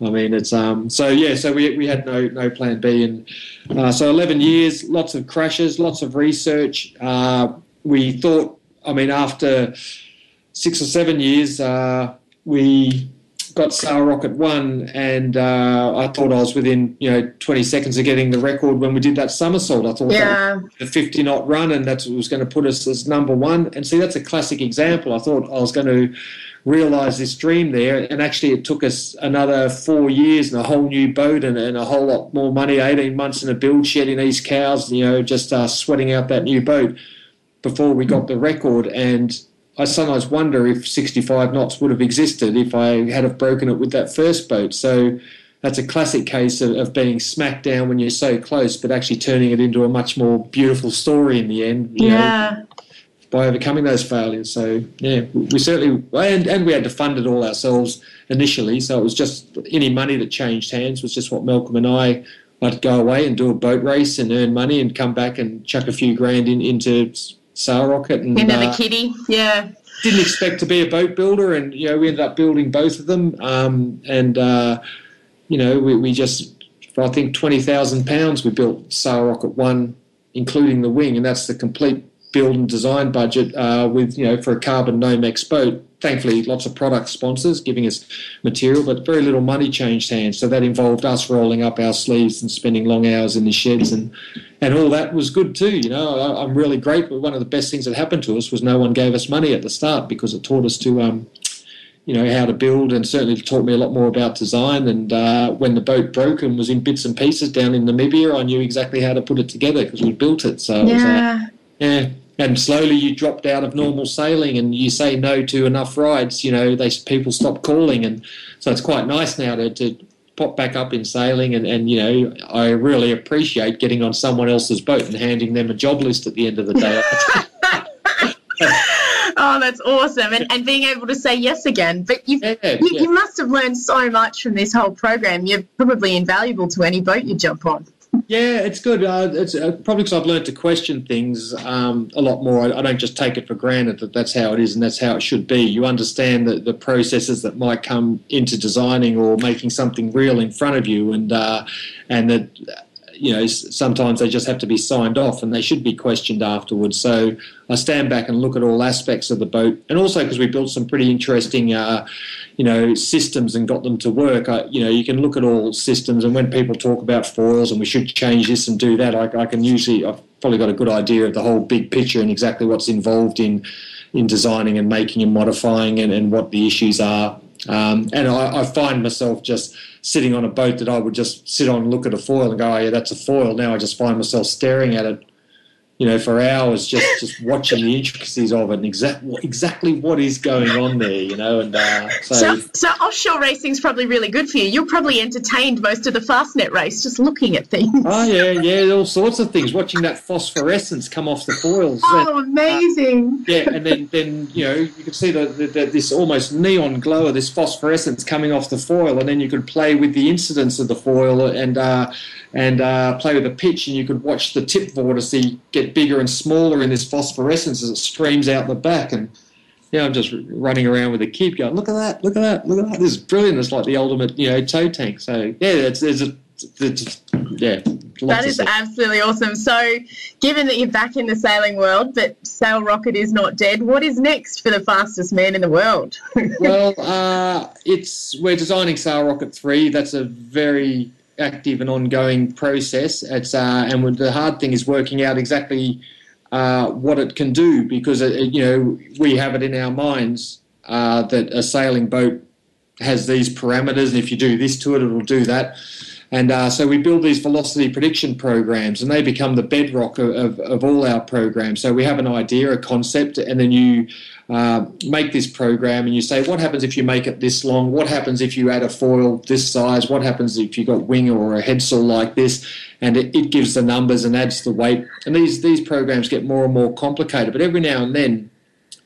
I mean, it's um. So yeah, so we, we had no no plan B, and uh, so eleven years, lots of crashes, lots of research. Uh, we thought, I mean, after six or seven years, uh, we got Sail Rocket one, and uh, I thought I was within you know twenty seconds of getting the record when we did that somersault. I thought Yeah. the 50 knot run, and that's what was going to put us as number one. And see, that's a classic example. I thought I was going to realise this dream there, and actually, it took us another four years and a whole new boat and, and a whole lot more money 18 months in a build shed in East Cowes, you know, just uh, sweating out that new boat before we got the record. And I sometimes wonder if 65 knots would have existed if I had have broken it with that first boat. So that's a classic case of, of being smacked down when you're so close, but actually turning it into a much more beautiful story in the end. you know, Yeah. By overcoming those failures. So yeah, we certainly and and we had to fund it all ourselves initially. So it was just any money that changed hands was just what Malcolm and I. I'd go away and do a boat race and earn money and come back and chuck a few grand in, into Sail Rocket and Into uh, kitty. Yeah. didn't expect to be a boat builder, and you know we ended up building both of them. Um, and uh, you know we, we just for I think twenty thousand pounds we built Sail Rocket One, including the wing, and that's the complete build and design budget uh, with you know for a carbon Nomex boat. Thankfully, lots of product sponsors giving us material, but very little money changed hands. So that involved us rolling up our sleeves and spending long hours in the sheds, and and all that was good too. You know, I, I'm really grateful. One of the best things that happened to us was no one gave us money at the start because it taught us to, um, you know, how to build, and certainly taught me a lot more about design. And uh, when the boat broke and was in bits and pieces down in Namibia, I knew exactly how to put it together because we built it. So it was, uh, Yeah. And slowly you dropped out of normal sailing, and you say no to enough rides. You know, they people stop calling, and so it's quite nice now to, to pop back up in sailing. And, and you know, I really appreciate getting on someone else's boat and handing them a job list at the end of the day. Oh, that's awesome. And, and being able to say yes again. But you've, Yeah, you, yeah. you must have learned so much from this whole program. You're probably invaluable to any boat you jump on. Yeah, it's good. Uh, it's uh, probably because I've learned to question things um, a lot more. I, I, don't just take it for granted that that's how it is and that's how it should be. You understand the, the processes that might come into designing or making something real in front of you, and uh, and that you know, sometimes they just have to be signed off and they should be questioned afterwards. So I stand back and look at all aspects of the boat, and also because we built some pretty interesting, uh, you know, systems and got them to work. I, you know, you can look at all systems, and when people talk about foils and we should change this and do that, I, I can usually I've probably got a good idea of the whole big picture and exactly what's involved in in designing and making and modifying and, and what the issues are. Um, and I, I find myself just sitting on a boat that I would just sit on and look at a foil and go, oh, yeah, that's a foil. Now I just find myself staring at it you know, for hours just, just watching the intricacies of it and exact, exactly what is going on there, you know. And uh, so, so, so offshore racing is probably really good for you. You're probably entertained most of the Fastnet race just looking at things. Oh yeah, yeah, all sorts of things. Watching that phosphorescence come off the foils. Oh, amazing! Uh, yeah, and then, then you know you could see the, the, the, this almost neon glow of this phosphorescence coming off the foil, and then you could play with the incidence of the foil and. Uh, and uh, play with the pitch, and you could watch the tip vortice get bigger and smaller in this phosphorescence as it streams out the back. And yeah, I'm just running around with a kid going, look at that, look at that, look at that. This is brilliant. It's like the ultimate, you know, tow tank. So yeah, it's, it's, a, it's yeah. That is absolutely awesome. So, given that you're back in the sailing world, but Sail Rocket is not dead, what is next for the fastest man in the world? well, uh, it's we're designing Sail Rocket three. That's a very active and ongoing process. It's uh, and the hard thing is working out exactly uh, what it can do because it, uh, you know we have it in our minds uh, that a sailing boat has these parameters, and if you do this to it, it'll do that. And uh, so we build these velocity prediction programs, and they become the bedrock of, of, of all our programs. So we have an idea, a concept, and then you uh, make this program and you say, what happens if you make it this long? What happens if you add a foil this size? What happens if you got wing or a headsail like this? And it, it gives the numbers and adds the weight. And these these programs get more and more complicated. But every now and then,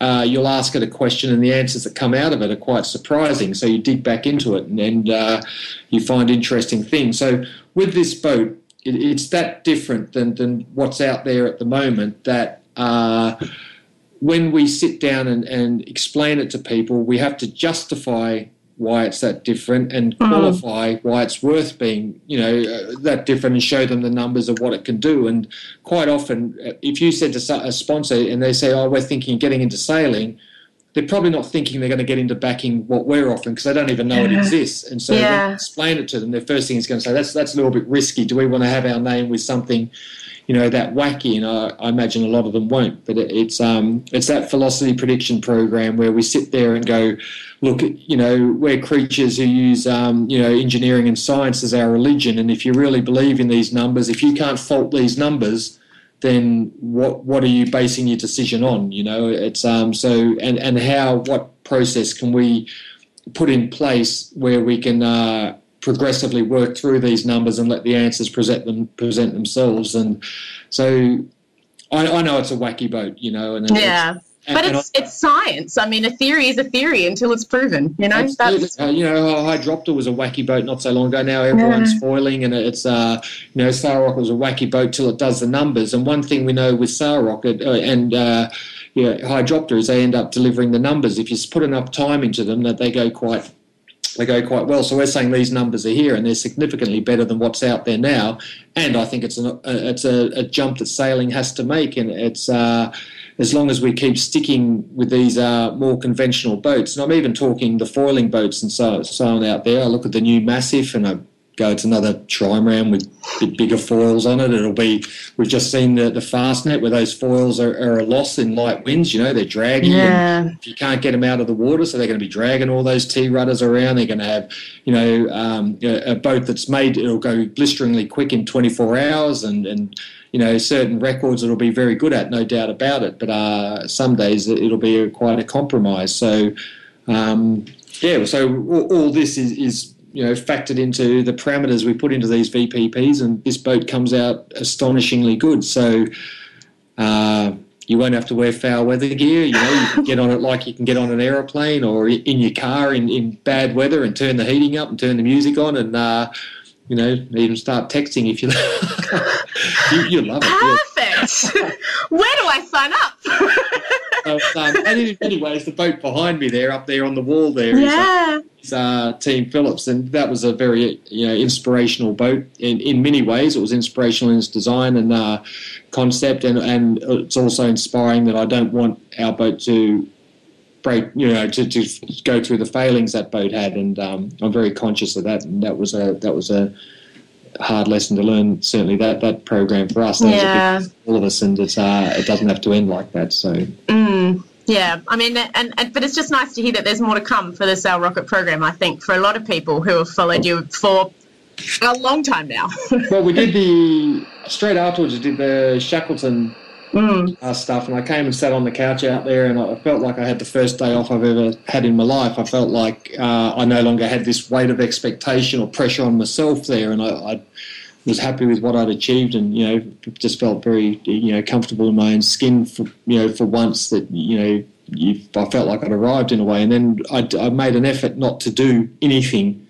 uh, you'll ask it a question and the answers that come out of it are quite surprising. So you dig back into it and, and uh, you find interesting things. So with this boat, it, it's that different than, than what's out there at the moment that uh, when we sit down and, and explain it to people, we have to justify why it's that different and mm-hmm. qualify mm. why it's worth being, you know, uh, that different and show them the numbers of what it can do. And quite often, uh, if you said to a sponsor and they say, "Oh, we're thinking of getting into sailing," they're probably not thinking they're going to get into backing what we're offering because they don't even know yeah. it exists. And so, yeah. explain it to them. Their first thing is going to say, "That's that's a little bit risky. Do we want to have our name with something?" You know that wacky, and I, I imagine a lot of them won't. But it, it's um, it's that velocity prediction program where we sit there and go, look, you know, we're creatures who use um, you know engineering and science as our religion, and if you really believe in these numbers, if you can't fault these numbers, then what what are you basing your decision on? You know, it's um, so and and how what process can we put in place where we can uh, progressively work through these numbers and let the answers present them present themselves. And so I, I know it's a wacky boat, you know, and yeah. And, but it's I, it's science. I mean, a theory is a theory until it's proven. You know, uh, you know, Hydroptère was a wacky boat not so long ago. Now everyone's yeah. foiling, and it's uh, you know, Sail Rocket was a wacky boat till it does the numbers. And one thing we know with Sail Rocket uh, and uh, yeah, Hydroptère is they end up delivering the numbers. If you put enough time into them, that they go quite they go quite well. So we're saying these numbers are here, and they're significantly better than what's out there now. And I think it's a, it's a, a jump that sailing has to make, and it's uh, as long as we keep sticking with these uh, more conventional boats. And I'm even talking the foiling boats and so, so on out there. I look at the new Macif, and I go to another trimaran with bigger foils on it. It'll be, we've just seen the, the Fastnet where those foils are, are a loss in light winds. You know, they're dragging. Yeah. If you can't get them out of the water, so they're going to be dragging all those T rudders around. They're going to have, you know, um, a, a, boat that's made, it'll go blisteringly quick in 24 hours and, and, you know, certain records it'll be very good at, no doubt about it. But uh, some days it'll be a, quite a compromise. So, um, yeah, so all, all this is, is you know factored into the parameters we put into these VPPs, and this boat comes out astonishingly good. So uh, you won't have to wear foul weather gear. You know, you can get on it like you can get on an aeroplane or in your car in, in bad weather and turn the heating up and turn the music on and. Uh, You know, even start texting if you you, you love it. yeah. Perfect. Where do I sign up? So, um, and in many ways, the boat behind me there, up there on the wall, there is uh, yeah. is, uh, Team Philips, and that was a very you know inspirational boat. In in many ways, it was inspirational in its design and uh, concept, and and it's also inspiring that I don't want our boat to break, you know, to, to go through the failings that boat had, and um, I'm very conscious of that. And that was a that was a hard lesson to learn. Certainly, that that program for us, that Yeah. was a big all of us, and it's uh, it doesn't have to end like that. So. Mm, yeah, I mean, and, and but it's just nice to hear that there's more to come for the Sail Rocket program. I think for a lot of people who have followed you for a long time now. Well, we did the straight afterwards. We did the Shackleton Mm. uh, stuff, and I came and sat on the couch out there, and I felt like I had the first day off I've ever had in my life. I felt like uh, I no longer had this weight of expectation or pressure on myself there, and I, I was happy with what I'd achieved, and you know, just felt very you know comfortable in my own skin for you know for once that you know. I felt like I'd arrived in a way, and then I, I made an effort not to do anything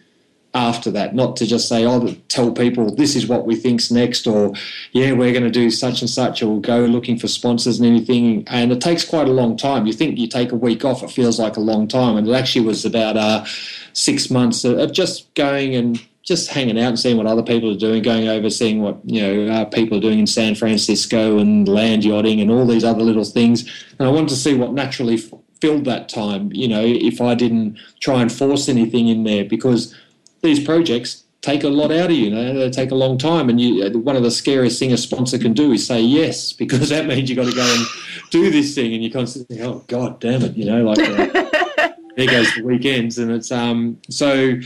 after that, not to just say, oh, tell people this is what we think's next, or yeah, we're going to do such and such, or go looking for sponsors and anything. And it takes quite a long time. You think you take a week off, it feels like a long time, and it actually was about uh, six months of just going and just hanging out and seeing what other people are doing, going over, seeing what you know uh, people are doing in San Francisco and land yachting and all these other little things. And I wanted to see what naturally filled that time. You know, if I didn't try and force anything in there, because these projects take a lot out of you. You know, they take a long time, and you. One of the scariest thing a sponsor can do is say yes, because that means you've got to go and do this thing, and you constantly, oh god damn it, you know, like uh, there goes the weekends, and it's um so.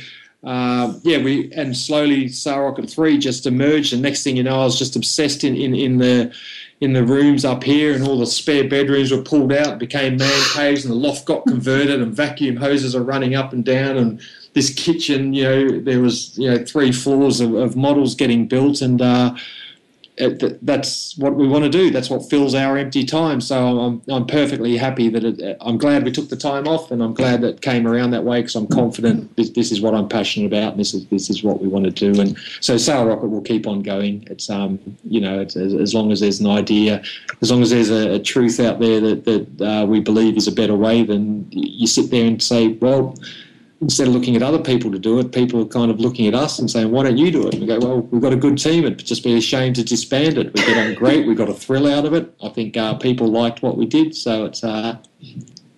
Uh, yeah, we and slowly Sail Rocket Three just emerged, and next thing you know, I was just obsessed in, in, in the in the rooms up here, and all the spare bedrooms were pulled out, became man caves, and the loft got converted, and vacuum hoses are running up and down, and this kitchen, you know, there was you know three floors of, of models getting built, and uh, it, that's what we want to do. That's what fills our empty time. So I'm I'm perfectly happy that it, I'm glad we took the time off, and I'm glad that came around that way because I'm confident this, this is what I'm passionate about, and this is this is what we want to do. And so Sail Rocket will keep on going. It's um you know as, as long as there's an idea, as long as there's a, a truth out there that that uh, we believe is a better way, then you sit there and say, well instead of looking at other people to do it, people are kind of looking at us and saying, "Why don't you do it?" And we go, "Well, we've got a good team. It'd just be a shame to disband it. We get on great. We got a thrill out of it. I think uh, people liked what we did, so it's uh,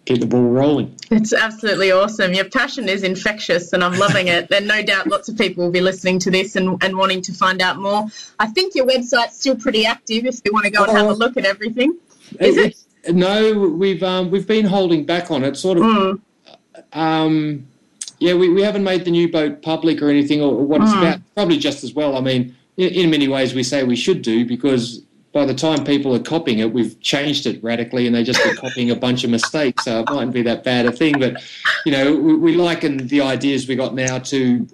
keep the ball rolling." It's absolutely awesome. Your passion is infectious, and I'm loving it. And no doubt lots of people will be listening to this and, and wanting to find out more. I think your website's still pretty active if you want to go and have a look at everything. Is it? It- No, we've um, we've been holding back on it. Sort of. Mm. Um, yeah, we, we haven't made the new boat public or anything, or, or what it's Mm. about. Probably just as well. I mean, in, in many ways, we say we should do because by the time people are copying it, we've changed it radically, and they just be copying a bunch of mistakes. So it mightn't be that bad a thing. But you know, we, we liken the ideas we got now to,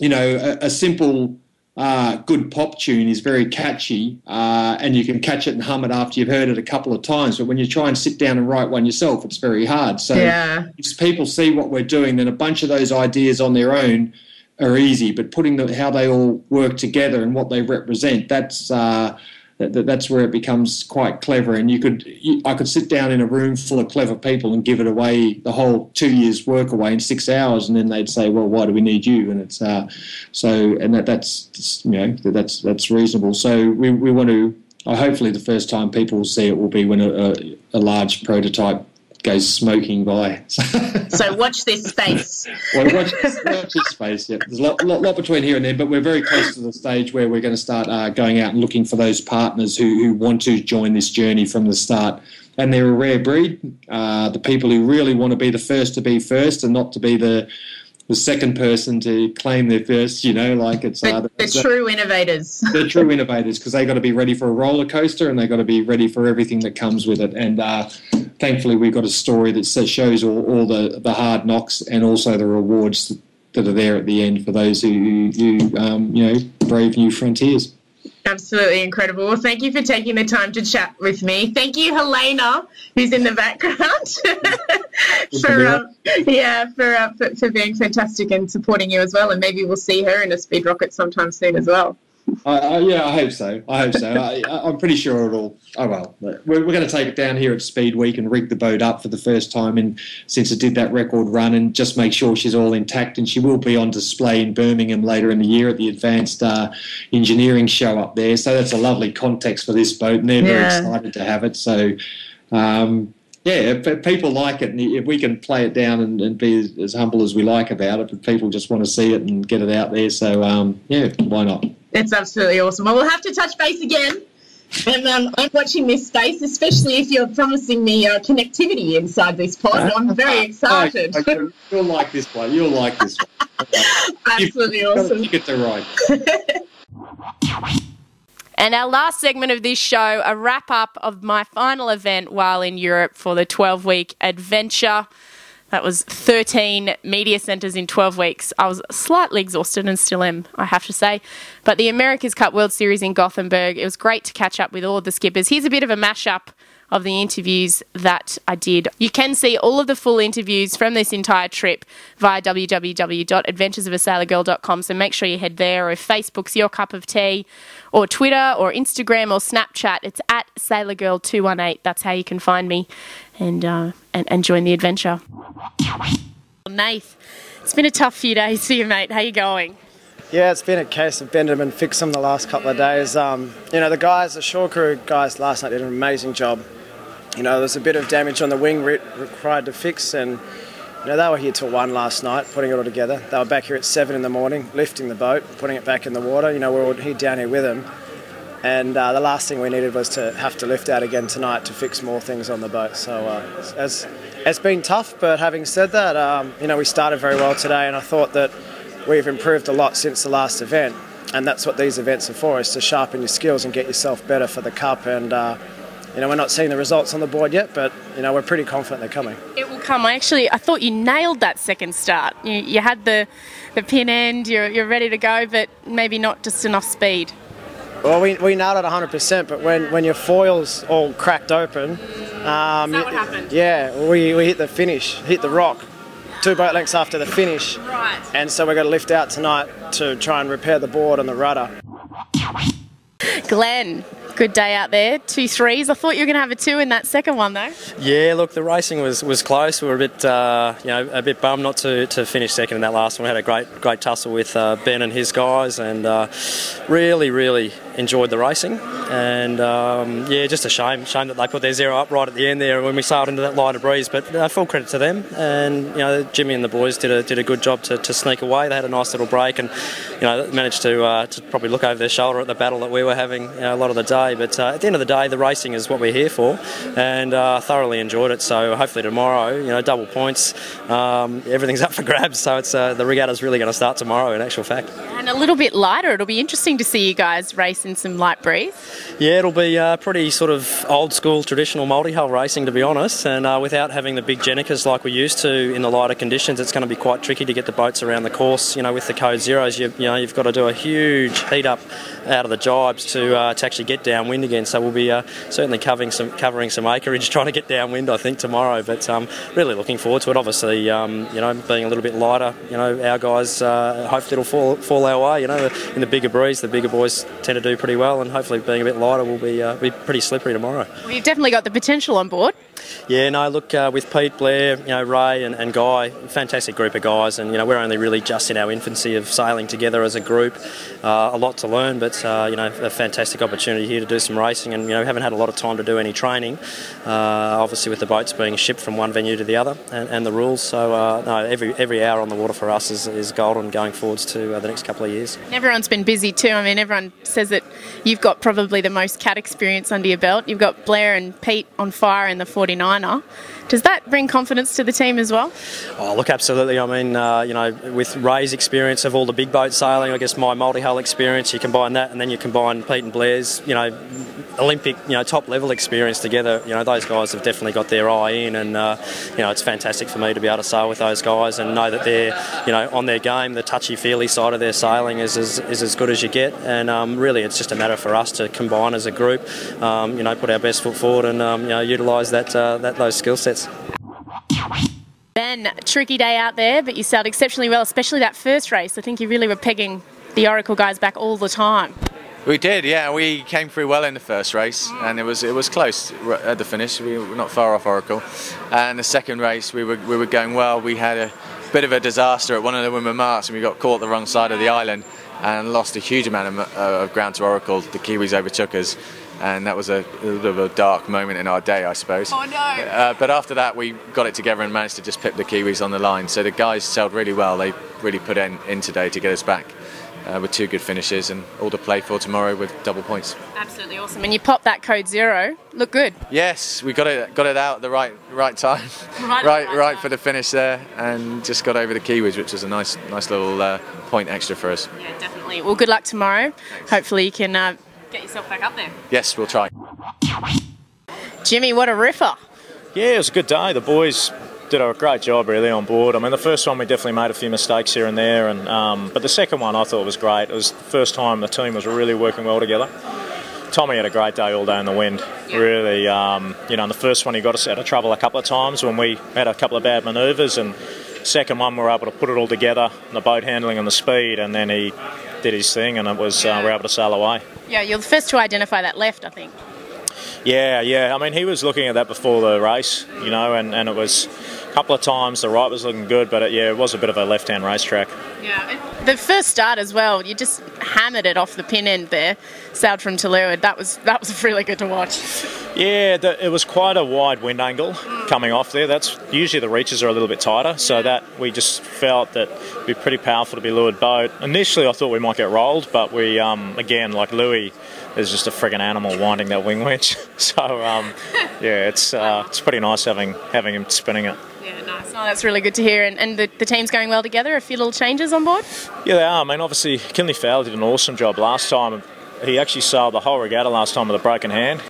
you know, a, a simple. Uh, good pop tune is very catchy, uh, and you can catch it and hum it after you've heard it a couple of times. But when you try and sit down and write one yourself, it's very hard. So Yeah. if people see what we're doing, then a bunch of those ideas on their own are easy. But putting the, how they all work together and what they represent, that's uh, that, that- that's where it becomes quite clever. And you could, you, I could sit down in a room full of clever people and give it away the whole two years' work away in six hours, and then they'd say, "Well, why do we need you?" And it's uh, so, and that that's you know that's that's reasonable. So we we want to. Uh, hopefully, the first time people will see it will be when a, a, a large prototype goes smoking by. So watch this space. well, watch, watch this space. Yeah, there's a lot, lot, lot between here and there, but we're very close to the stage where we're going to start uh, going out and looking for those partners who, who want to join this journey from the start. And they're a rare breed. Uh, the people who really want to be the first to be first and not to be the the second person to claim their first. You know, like it's uh, The, the true innovators. they're true innovators because they got to be ready for a roller coaster and they got to be ready for everything that comes with it. And uh, thankfully, we've got a story that says, shows all, all the, the hard knocks and also the rewards that are there at the end for those who, who um, you know brave new frontiers. Absolutely incredible. Well, thank you for taking the time to chat with me. Thank you, Helena, who's in the background, for um, yeah, for, uh, for for being fantastic and supporting you as well. And maybe we'll see her in a speed rocket sometime soon as well. I, I, yeah, I hope so. I hope so. I, I'm pretty sure it'll. Oh well, we're, we're going to take it down here at Speed Week and rig the boat up for the first time in since it did that record run, and just make sure she's all intact. And she will be on display in Birmingham later in the year at the Advanced uh, Engineering Show up there. So that's a lovely context for this boat, and they're very excited to have it. So. Um, yeah, if, if people like it, and if we can play it down and, and be as, as humble as we like about it, but people just want to see it and get it out there. So, um, yeah, why not? It's absolutely awesome. Well, we'll have to touch base again. And um, I'm watching this space, especially if you're promising me uh, connectivity inside this pod. I'm very excited. Okay, okay. You'll like this one. You'll like this one. Absolutely You've got to awesome. Get the right. And our last segment of this show, a wrap up of my final event while in Europe for the 12 week adventure. That was 13 media centres in 12 weeks. I was slightly exhausted and still am, I have to say. But the America's Cup World Series in Gothenburg, it was great to catch up with all of the skippers. Here's a bit of a mashup of the interviews that I did. You can see all of the full interviews from this entire trip via www.adventuresofasailorgirl.com. So make sure you head there, or if Facebook's your cup of tea, or Twitter, or Instagram, or Snapchat, it's at SailorGirl218. That's how you can find me and, uh, and, and join the adventure. Nath, it's been a tough few days for you, mate. How you going? Yeah, it's been a case of bend 'em and fix 'em the last couple of days. Um, you know, the guys, the shore crew guys last night did an amazing job. You know, there's a bit of damage on the wing re- required to fix, and you know they were here till one last night, putting it all together. They were back here at seven in the morning, lifting the boat, putting it back in the water. You know, we're all here down here with them, and uh, the last thing we needed was to have to lift out again tonight to fix more things on the boat. So uh, it's, it's been tough, but having said that, um, you know, we started very well today, and I thought that we've improved a lot since the last event, and that's what these events are for: is to sharpen your skills and get yourself better for the cup. And uh, you know, we're not seeing the results on the board yet, but you know, we're pretty confident they're coming. It will come. I actually, I thought you nailed that second start. You, you had the, the pin end, you're, you're ready to go, but maybe not just enough speed. Well, we, we nailed it 100%, but when, when your foil's all cracked open, um, Is that what happened? yeah, we, we hit the finish, hit the rock, two boat lengths after the finish, Right. and so we're going to lift out tonight to try and repair the board and the rudder. Glenn, good day out there. Two threes. I thought you were going to have a two in that second one, though. Yeah, look, the racing was, was close. We were a bit, uh, you know, a bit bummed not to, to finish second in that last one. We had a great great tussle with uh, Ben and his guys, and uh, really, really enjoyed the racing. And um, yeah, just a shame, shame that they put their zero up right at the end there when we sailed into that lighter breeze. But uh, full credit to them, and you know, Jimmy and the boys did a did a good job to, to sneak away. They had a nice little break, and you know, managed to uh, to probably look over their shoulder at the battle that we were having you know, a lot of the day. But uh, at the end of the day, the racing is what we're here for, and uh, thoroughly enjoyed it. So hopefully tomorrow, you know, double points, um, everything's up for grabs. So it's uh, the regatta's really going to start tomorrow. In actual fact. And a little bit lighter. It'll be interesting to see you guys race in some light breeze. Yeah, it'll be uh, pretty sort of old school traditional multi-hull racing, to be honest. And uh, without having the big gennakers like we used to in the lighter conditions, it's going to be quite tricky to get the boats around the course. You know, with the code zeros, you, you know, you've got to do a huge heat up out of the jibes to uh, to actually get downwind again. So we'll be uh, certainly covering some covering some acreage trying to get downwind. I think tomorrow, but um, really looking forward to it. Obviously, um, you know, being a little bit lighter, you know, our guys uh, hopefully it'll fall fall our way. You know, in the bigger breeze, the bigger boys tend to do pretty well, and hopefully being a bit lighter will be uh, be pretty slippery tomorrow. Well, you've definitely got the potential on board. Yeah, no, look, uh, with Pete, Blair, you know, Ray and, and Guy, fantastic group of guys, and you know, we're only really just in our infancy of sailing together as a group. Uh, a lot to learn, but uh, you know, a fantastic opportunity here to do some racing, and you know, we haven't had a lot of time to do any training. Uh, obviously, with the boats being shipped from one venue to the other, and, and the rules. So, uh, no, every every hour on the water for us is, is golden going forwards to uh, the next couple of years. And everyone's been busy too. I mean, everyone says that you've got probably the most cat experience under your belt. You've got Blair and Pete on fire in the 49er. Does that bring confidence to the team as well? Oh, look, absolutely. I mean, uh, you know, with Ray's experience of all the big boat sailing, I guess my multi-hull experience, you combine that, and then you combine Pete and Blair's, you know, Olympic, you know, top level experience together. You know, those guys have definitely got their eye in, and uh, you know, it's fantastic for me to be able to sail with those guys and know that they're, you know, on their game. The touchy-feely side of their sailing is as, is as good as you get, and um, really, it's just a matter for us to combine as a group. Um, you know, put our best foot forward and um, you know, utilise that, uh, that those skill sets. Ben, tricky day out there, but you sailed exceptionally well, especially that first race. I think you really were pegging the Oracle guys back all the time. We did, yeah. We came through well in the first race, and it was it was close at the finish. We were not far off Oracle. And the second race, we were we were going well. We had a bit of a disaster at one of the women marks, and we got caught the wrong side of the island and lost a huge amount of, uh, of ground to Oracle. The Kiwis overtook us, and that was a, a little bit of a dark moment in our day, I suppose. Oh no! Uh, but after that, we got it together and managed to just pip the Kiwis on the line. So the guys sailed really well. They really put in, in today to get us back. Uh, with two good finishes and all to play for tomorrow with double points. Absolutely awesome. And you popped that code zero. Look good. Yes, we got it got it out at the right right time, Right, right, right right for the finish there, and just got over the Kiwis, which was a nice nice little uh, point extra for us. Yeah, definitely. Well, good luck tomorrow. Hopefully, you can uh, get yourself back up there. Yes, we'll try. Jimmy, what a ripper. Yeah, it was a good day. The boys did a great job really on board. I mean, the first one we definitely made a few mistakes here and there, and um, but the second one I thought was great. It was the first time the team was really working well together. Tommy had a great day all day in the wind. Really, um, you know, in the first one he got us out of trouble a couple of times when we had a couple of bad manoeuvres, and second one we were able to put it all together, the boat handling and the speed, and then he did his thing, and it was uh, we were able to sail away. Yeah, you're the first to identify that left, I think. Yeah, yeah. I mean, he was looking at that before the race, you know, and, and it was a couple of times the right was looking good, but it, yeah, it was a bit of a left-hand racetrack. Yeah. The first start as well, you just hammered it off the pin end there, sailed from to leeward. That was that was really good to watch. Yeah, the, it was quite a wide wind angle coming off there. That's usually the reaches are a little bit tighter, so that we just felt that it'd be pretty powerful to be leeward boat. Initially, I thought we might get rolled, but we um, again, like Louis, is just a friggin' animal winding that wing winch. So um, yeah, it's uh, it's pretty nice having having him spinning it. Yeah, nice. No, that's really good to hear. And, and the, the team's going well together. A few little changes on board. Yeah, they are. I mean, obviously, Kinley Fowler did an awesome job last time. He actually sailed the whole regatta last time with a broken hand.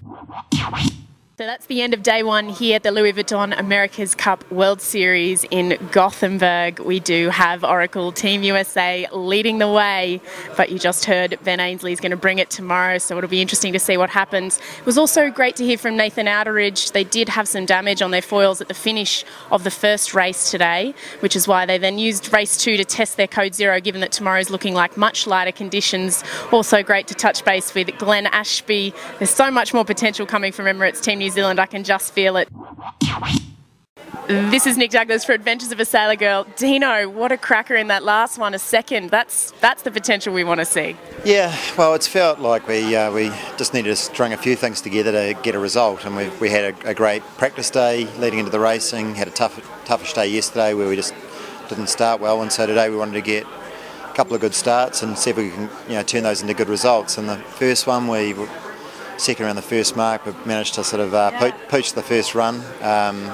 So that's the end of day one here at the Louis Vuitton America's Cup World Series in Gothenburg. We do have Oracle Team USA leading the way, but you just heard Ben Ainslie is going to bring it tomorrow, so it'll be interesting to see what happens. It was also great to hear from Nathan Outteridge. They did have some damage on their foils at the finish of the first race today, which is why they then used race two to test their code zero, given that tomorrow's looking like much lighter conditions. Also great to touch base with Glenn Ashby. There's so much more potential coming from Emirates Team New Zealand. I can just feel it. This is Nic Douglas for Adventures of a Sailor Girl. Dino, what a cracker in that last one, a second. That's that's the potential we want to see. Yeah, well, it's felt like we uh, we just needed to string a few things together to get a result, and we, we had a, a great practice day leading into the racing. Had a tough toughish day yesterday where we just didn't start well, and so today we wanted to get a couple of good starts and see if we can you know turn those into good results. And the first one we second around the first mark, but managed to sort of uh, po- pooch the first run. Um,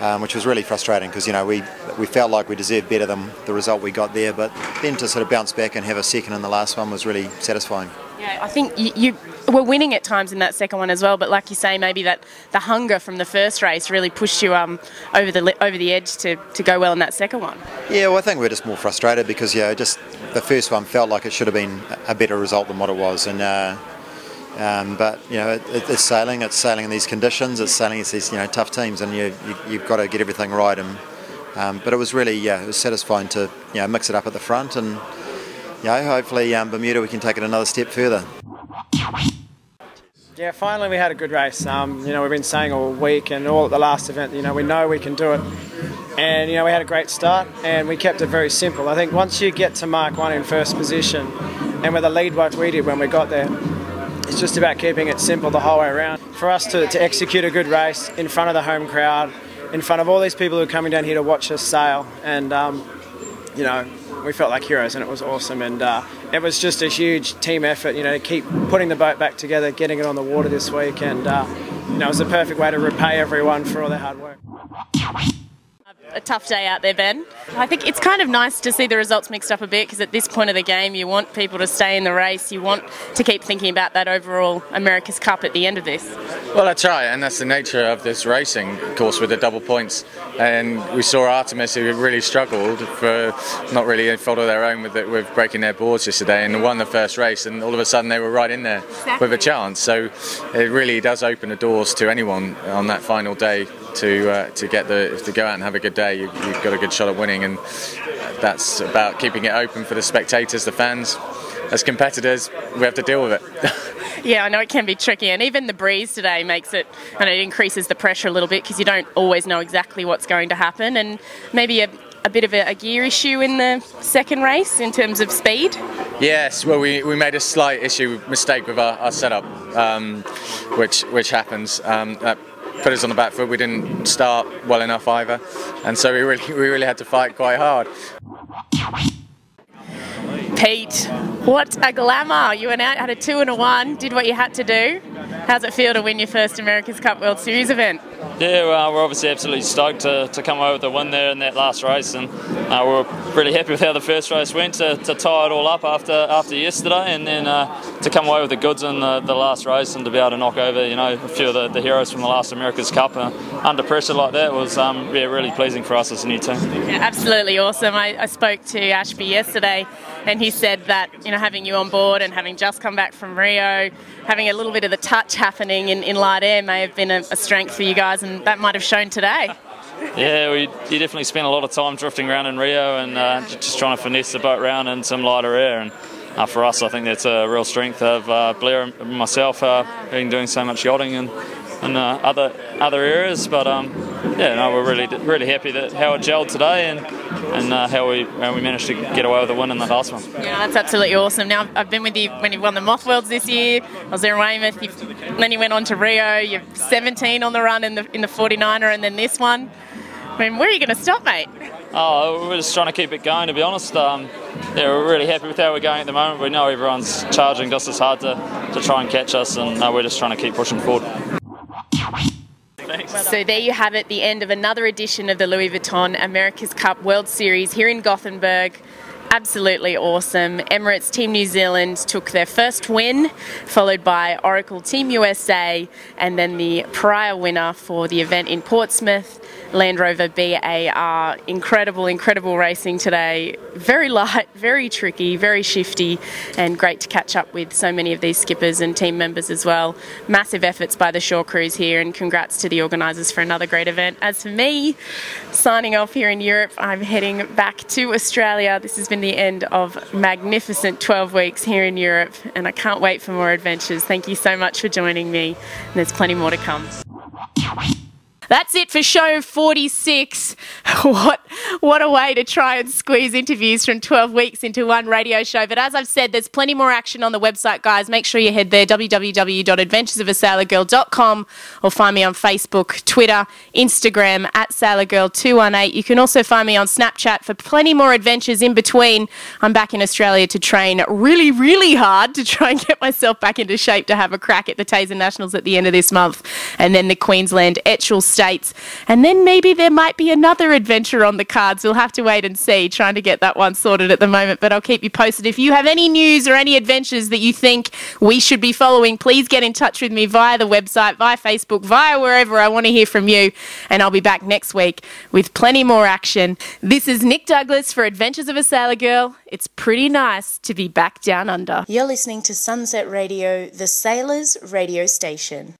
um, which was really frustrating because you know we we felt like we deserved better than the result we got there, but then to sort of bounce back and have a second in the last one was really satisfying. Yeah, I think you, you were winning at times in that second one as well, but like you say, maybe that the hunger from the first race really pushed you um, over the over the edge to, to go well in that second one. Yeah, well, I think we we're just more frustrated because yeah, just the first one felt like it should have been a better result than what it was, and. Uh, um, but you know, it, it's sailing. It's sailing in these conditions. It's sailing against these you know tough teams, and you, you have got to get everything right. And um, but it was really yeah, it was satisfying to you know mix it up at the front, and you know, hopefully um, Bermuda we can take it another step further. Yeah, finally we had a good race. Um, you know, we've been saying all week and all at the last event, you know, we know we can do it. And, you know, we had a great start and we kept it very simple. I think once you get to mark one in first position and with a lead like we did when we got there, it's just about keeping it simple the whole way around. For us to, to execute a good race in front of the home crowd, in front of all these people who are coming down here to watch us sail, and, um, you know, we felt like heroes and it was awesome. And uh, it was just a huge team effort, you know, to keep putting the boat back together, getting it on the water this week. And, uh, you know, it was a perfect way to repay everyone for all their hard work a tough day out there, Ben. I think it's kind of nice to see the results mixed up a bit because at this point of the game, you want people to stay in the race. You want to keep thinking about that overall America's Cup at the end of this. Well, that's right, and that's the nature of this racing, of course, with the double points. And we saw Artemis, who really struggled for not really fault of their own with, the, with breaking their boards yesterday, and won the first race. And all of a sudden, they were right in there exactly. with a chance. So it really does open the doors to anyone on that final day to uh, to get the to go out and have a good day, you, have got a good shot at winning, and that's about keeping it open for the spectators, the fans. As competitors, we have to deal with it. yeah, I know it can be tricky, and even the breeze today makes it, and it increases the pressure a little bit because you don't always know exactly what's going to happen, and maybe a, a bit of a, a, gear issue in the second race in terms of speed? Yes, well, we, we made a slight issue mistake with our, our setup, um, which which happens. Um, that put us on the back foot. We didn't start well enough either, and so we really we really had to fight quite hard. Pete, what a glamour! You went out, had a two and a one, did what you had to do. How's it feel to win your first America's Cup World Series event? Yeah, well, we're obviously absolutely stoked to, to come away with a win there in that last race, and uh, we're really happy with how the first race went to, to tie it all up after after yesterday, and then uh, to come away with the goods in the, the, last race and to be able to knock over, you know, a few of the, the heroes from the last America's Cup uh, under pressure like that was um, yeah, really pleasing for us as a new team. Yeah, absolutely awesome. I, I spoke to Ashby yesterday, and he said that you know having you on board and having just come back from Rio, having a little bit of the touch happening in, in light air may have been a, a strength for you guys and that might have shown today. Yeah, we you definitely spent a lot of time drifting around in Rio and uh, just trying to finesse the boat around in some lighter air. And uh, for us, I think that's a real strength of uh, Blair and myself uh, been doing so much yachting and and uh, other other areas. But um, yeah, no, we're really really happy that how it gelled today and and uh, how we how we managed to get away with a win in the last one. Yeah, that's absolutely awesome. Now I've been with you when you won the Moth Worlds this year. I was there in Weymouth. You've, then you went on to Rio. You're 17 on the run in the in the 49er, and then this one. I mean, where are you going to stop, mate? Oh, we're just trying to keep it going, to be honest. Um, yeah, we're really happy with how we're going at the moment. We know everyone's charging just as hard to, to try and catch us, and uh, we're just trying to keep pushing forward. So there you have it, the end of another edition of the Louis Vuitton America's Cup World Series here in Gothenburg absolutely awesome. Emirates Team New Zealand took their first win, followed by Oracle Team USA, and then the prior winner for the event in Portsmouth, Land Rover BAR. Incredible, incredible racing today. Very light, very tricky, very shifty, and great to catch up with so many of these skippers and team members as well. Massive efforts by the Shore Crews here, and congrats to the organisers for another great event. As for me, signing off here in Europe, I'm heading back to Australia. This has been the end of magnificent 12 weeks here in Europe, and I can't wait for more adventures. Thank you so much for joining me, and there's plenty more to come. That's it for show 46. what what a way to try and squeeze interviews from 12 weeks into one radio show. But as I've said, there's plenty more action on the website, guys. Make sure you head there, www.adventuresofasailorgirl.com or find me on Facebook, Twitter, Instagram at sailorgirl218. You can also find me on Snapchat for plenty more adventures in between. I'm back in Australia to train really, really hard to try and get myself back into shape to have a crack at the Tasar Nationals at the end of this month and then the Queensland Etchells States. And then maybe there might be another adventure on the cards. We'll have to wait and see, trying to get that one sorted at the moment, but I'll keep you posted. If you have any news or any adventures that you think we should be following, please get in touch with me via the website, via Facebook, via wherever. I want to hear from you, and I'll be back next week with plenty more action. This is Nic Douglas for Adventures of a Sailor Girl. It's pretty nice to be back down under. You're listening to Sunset Radio, the Sailors radio station.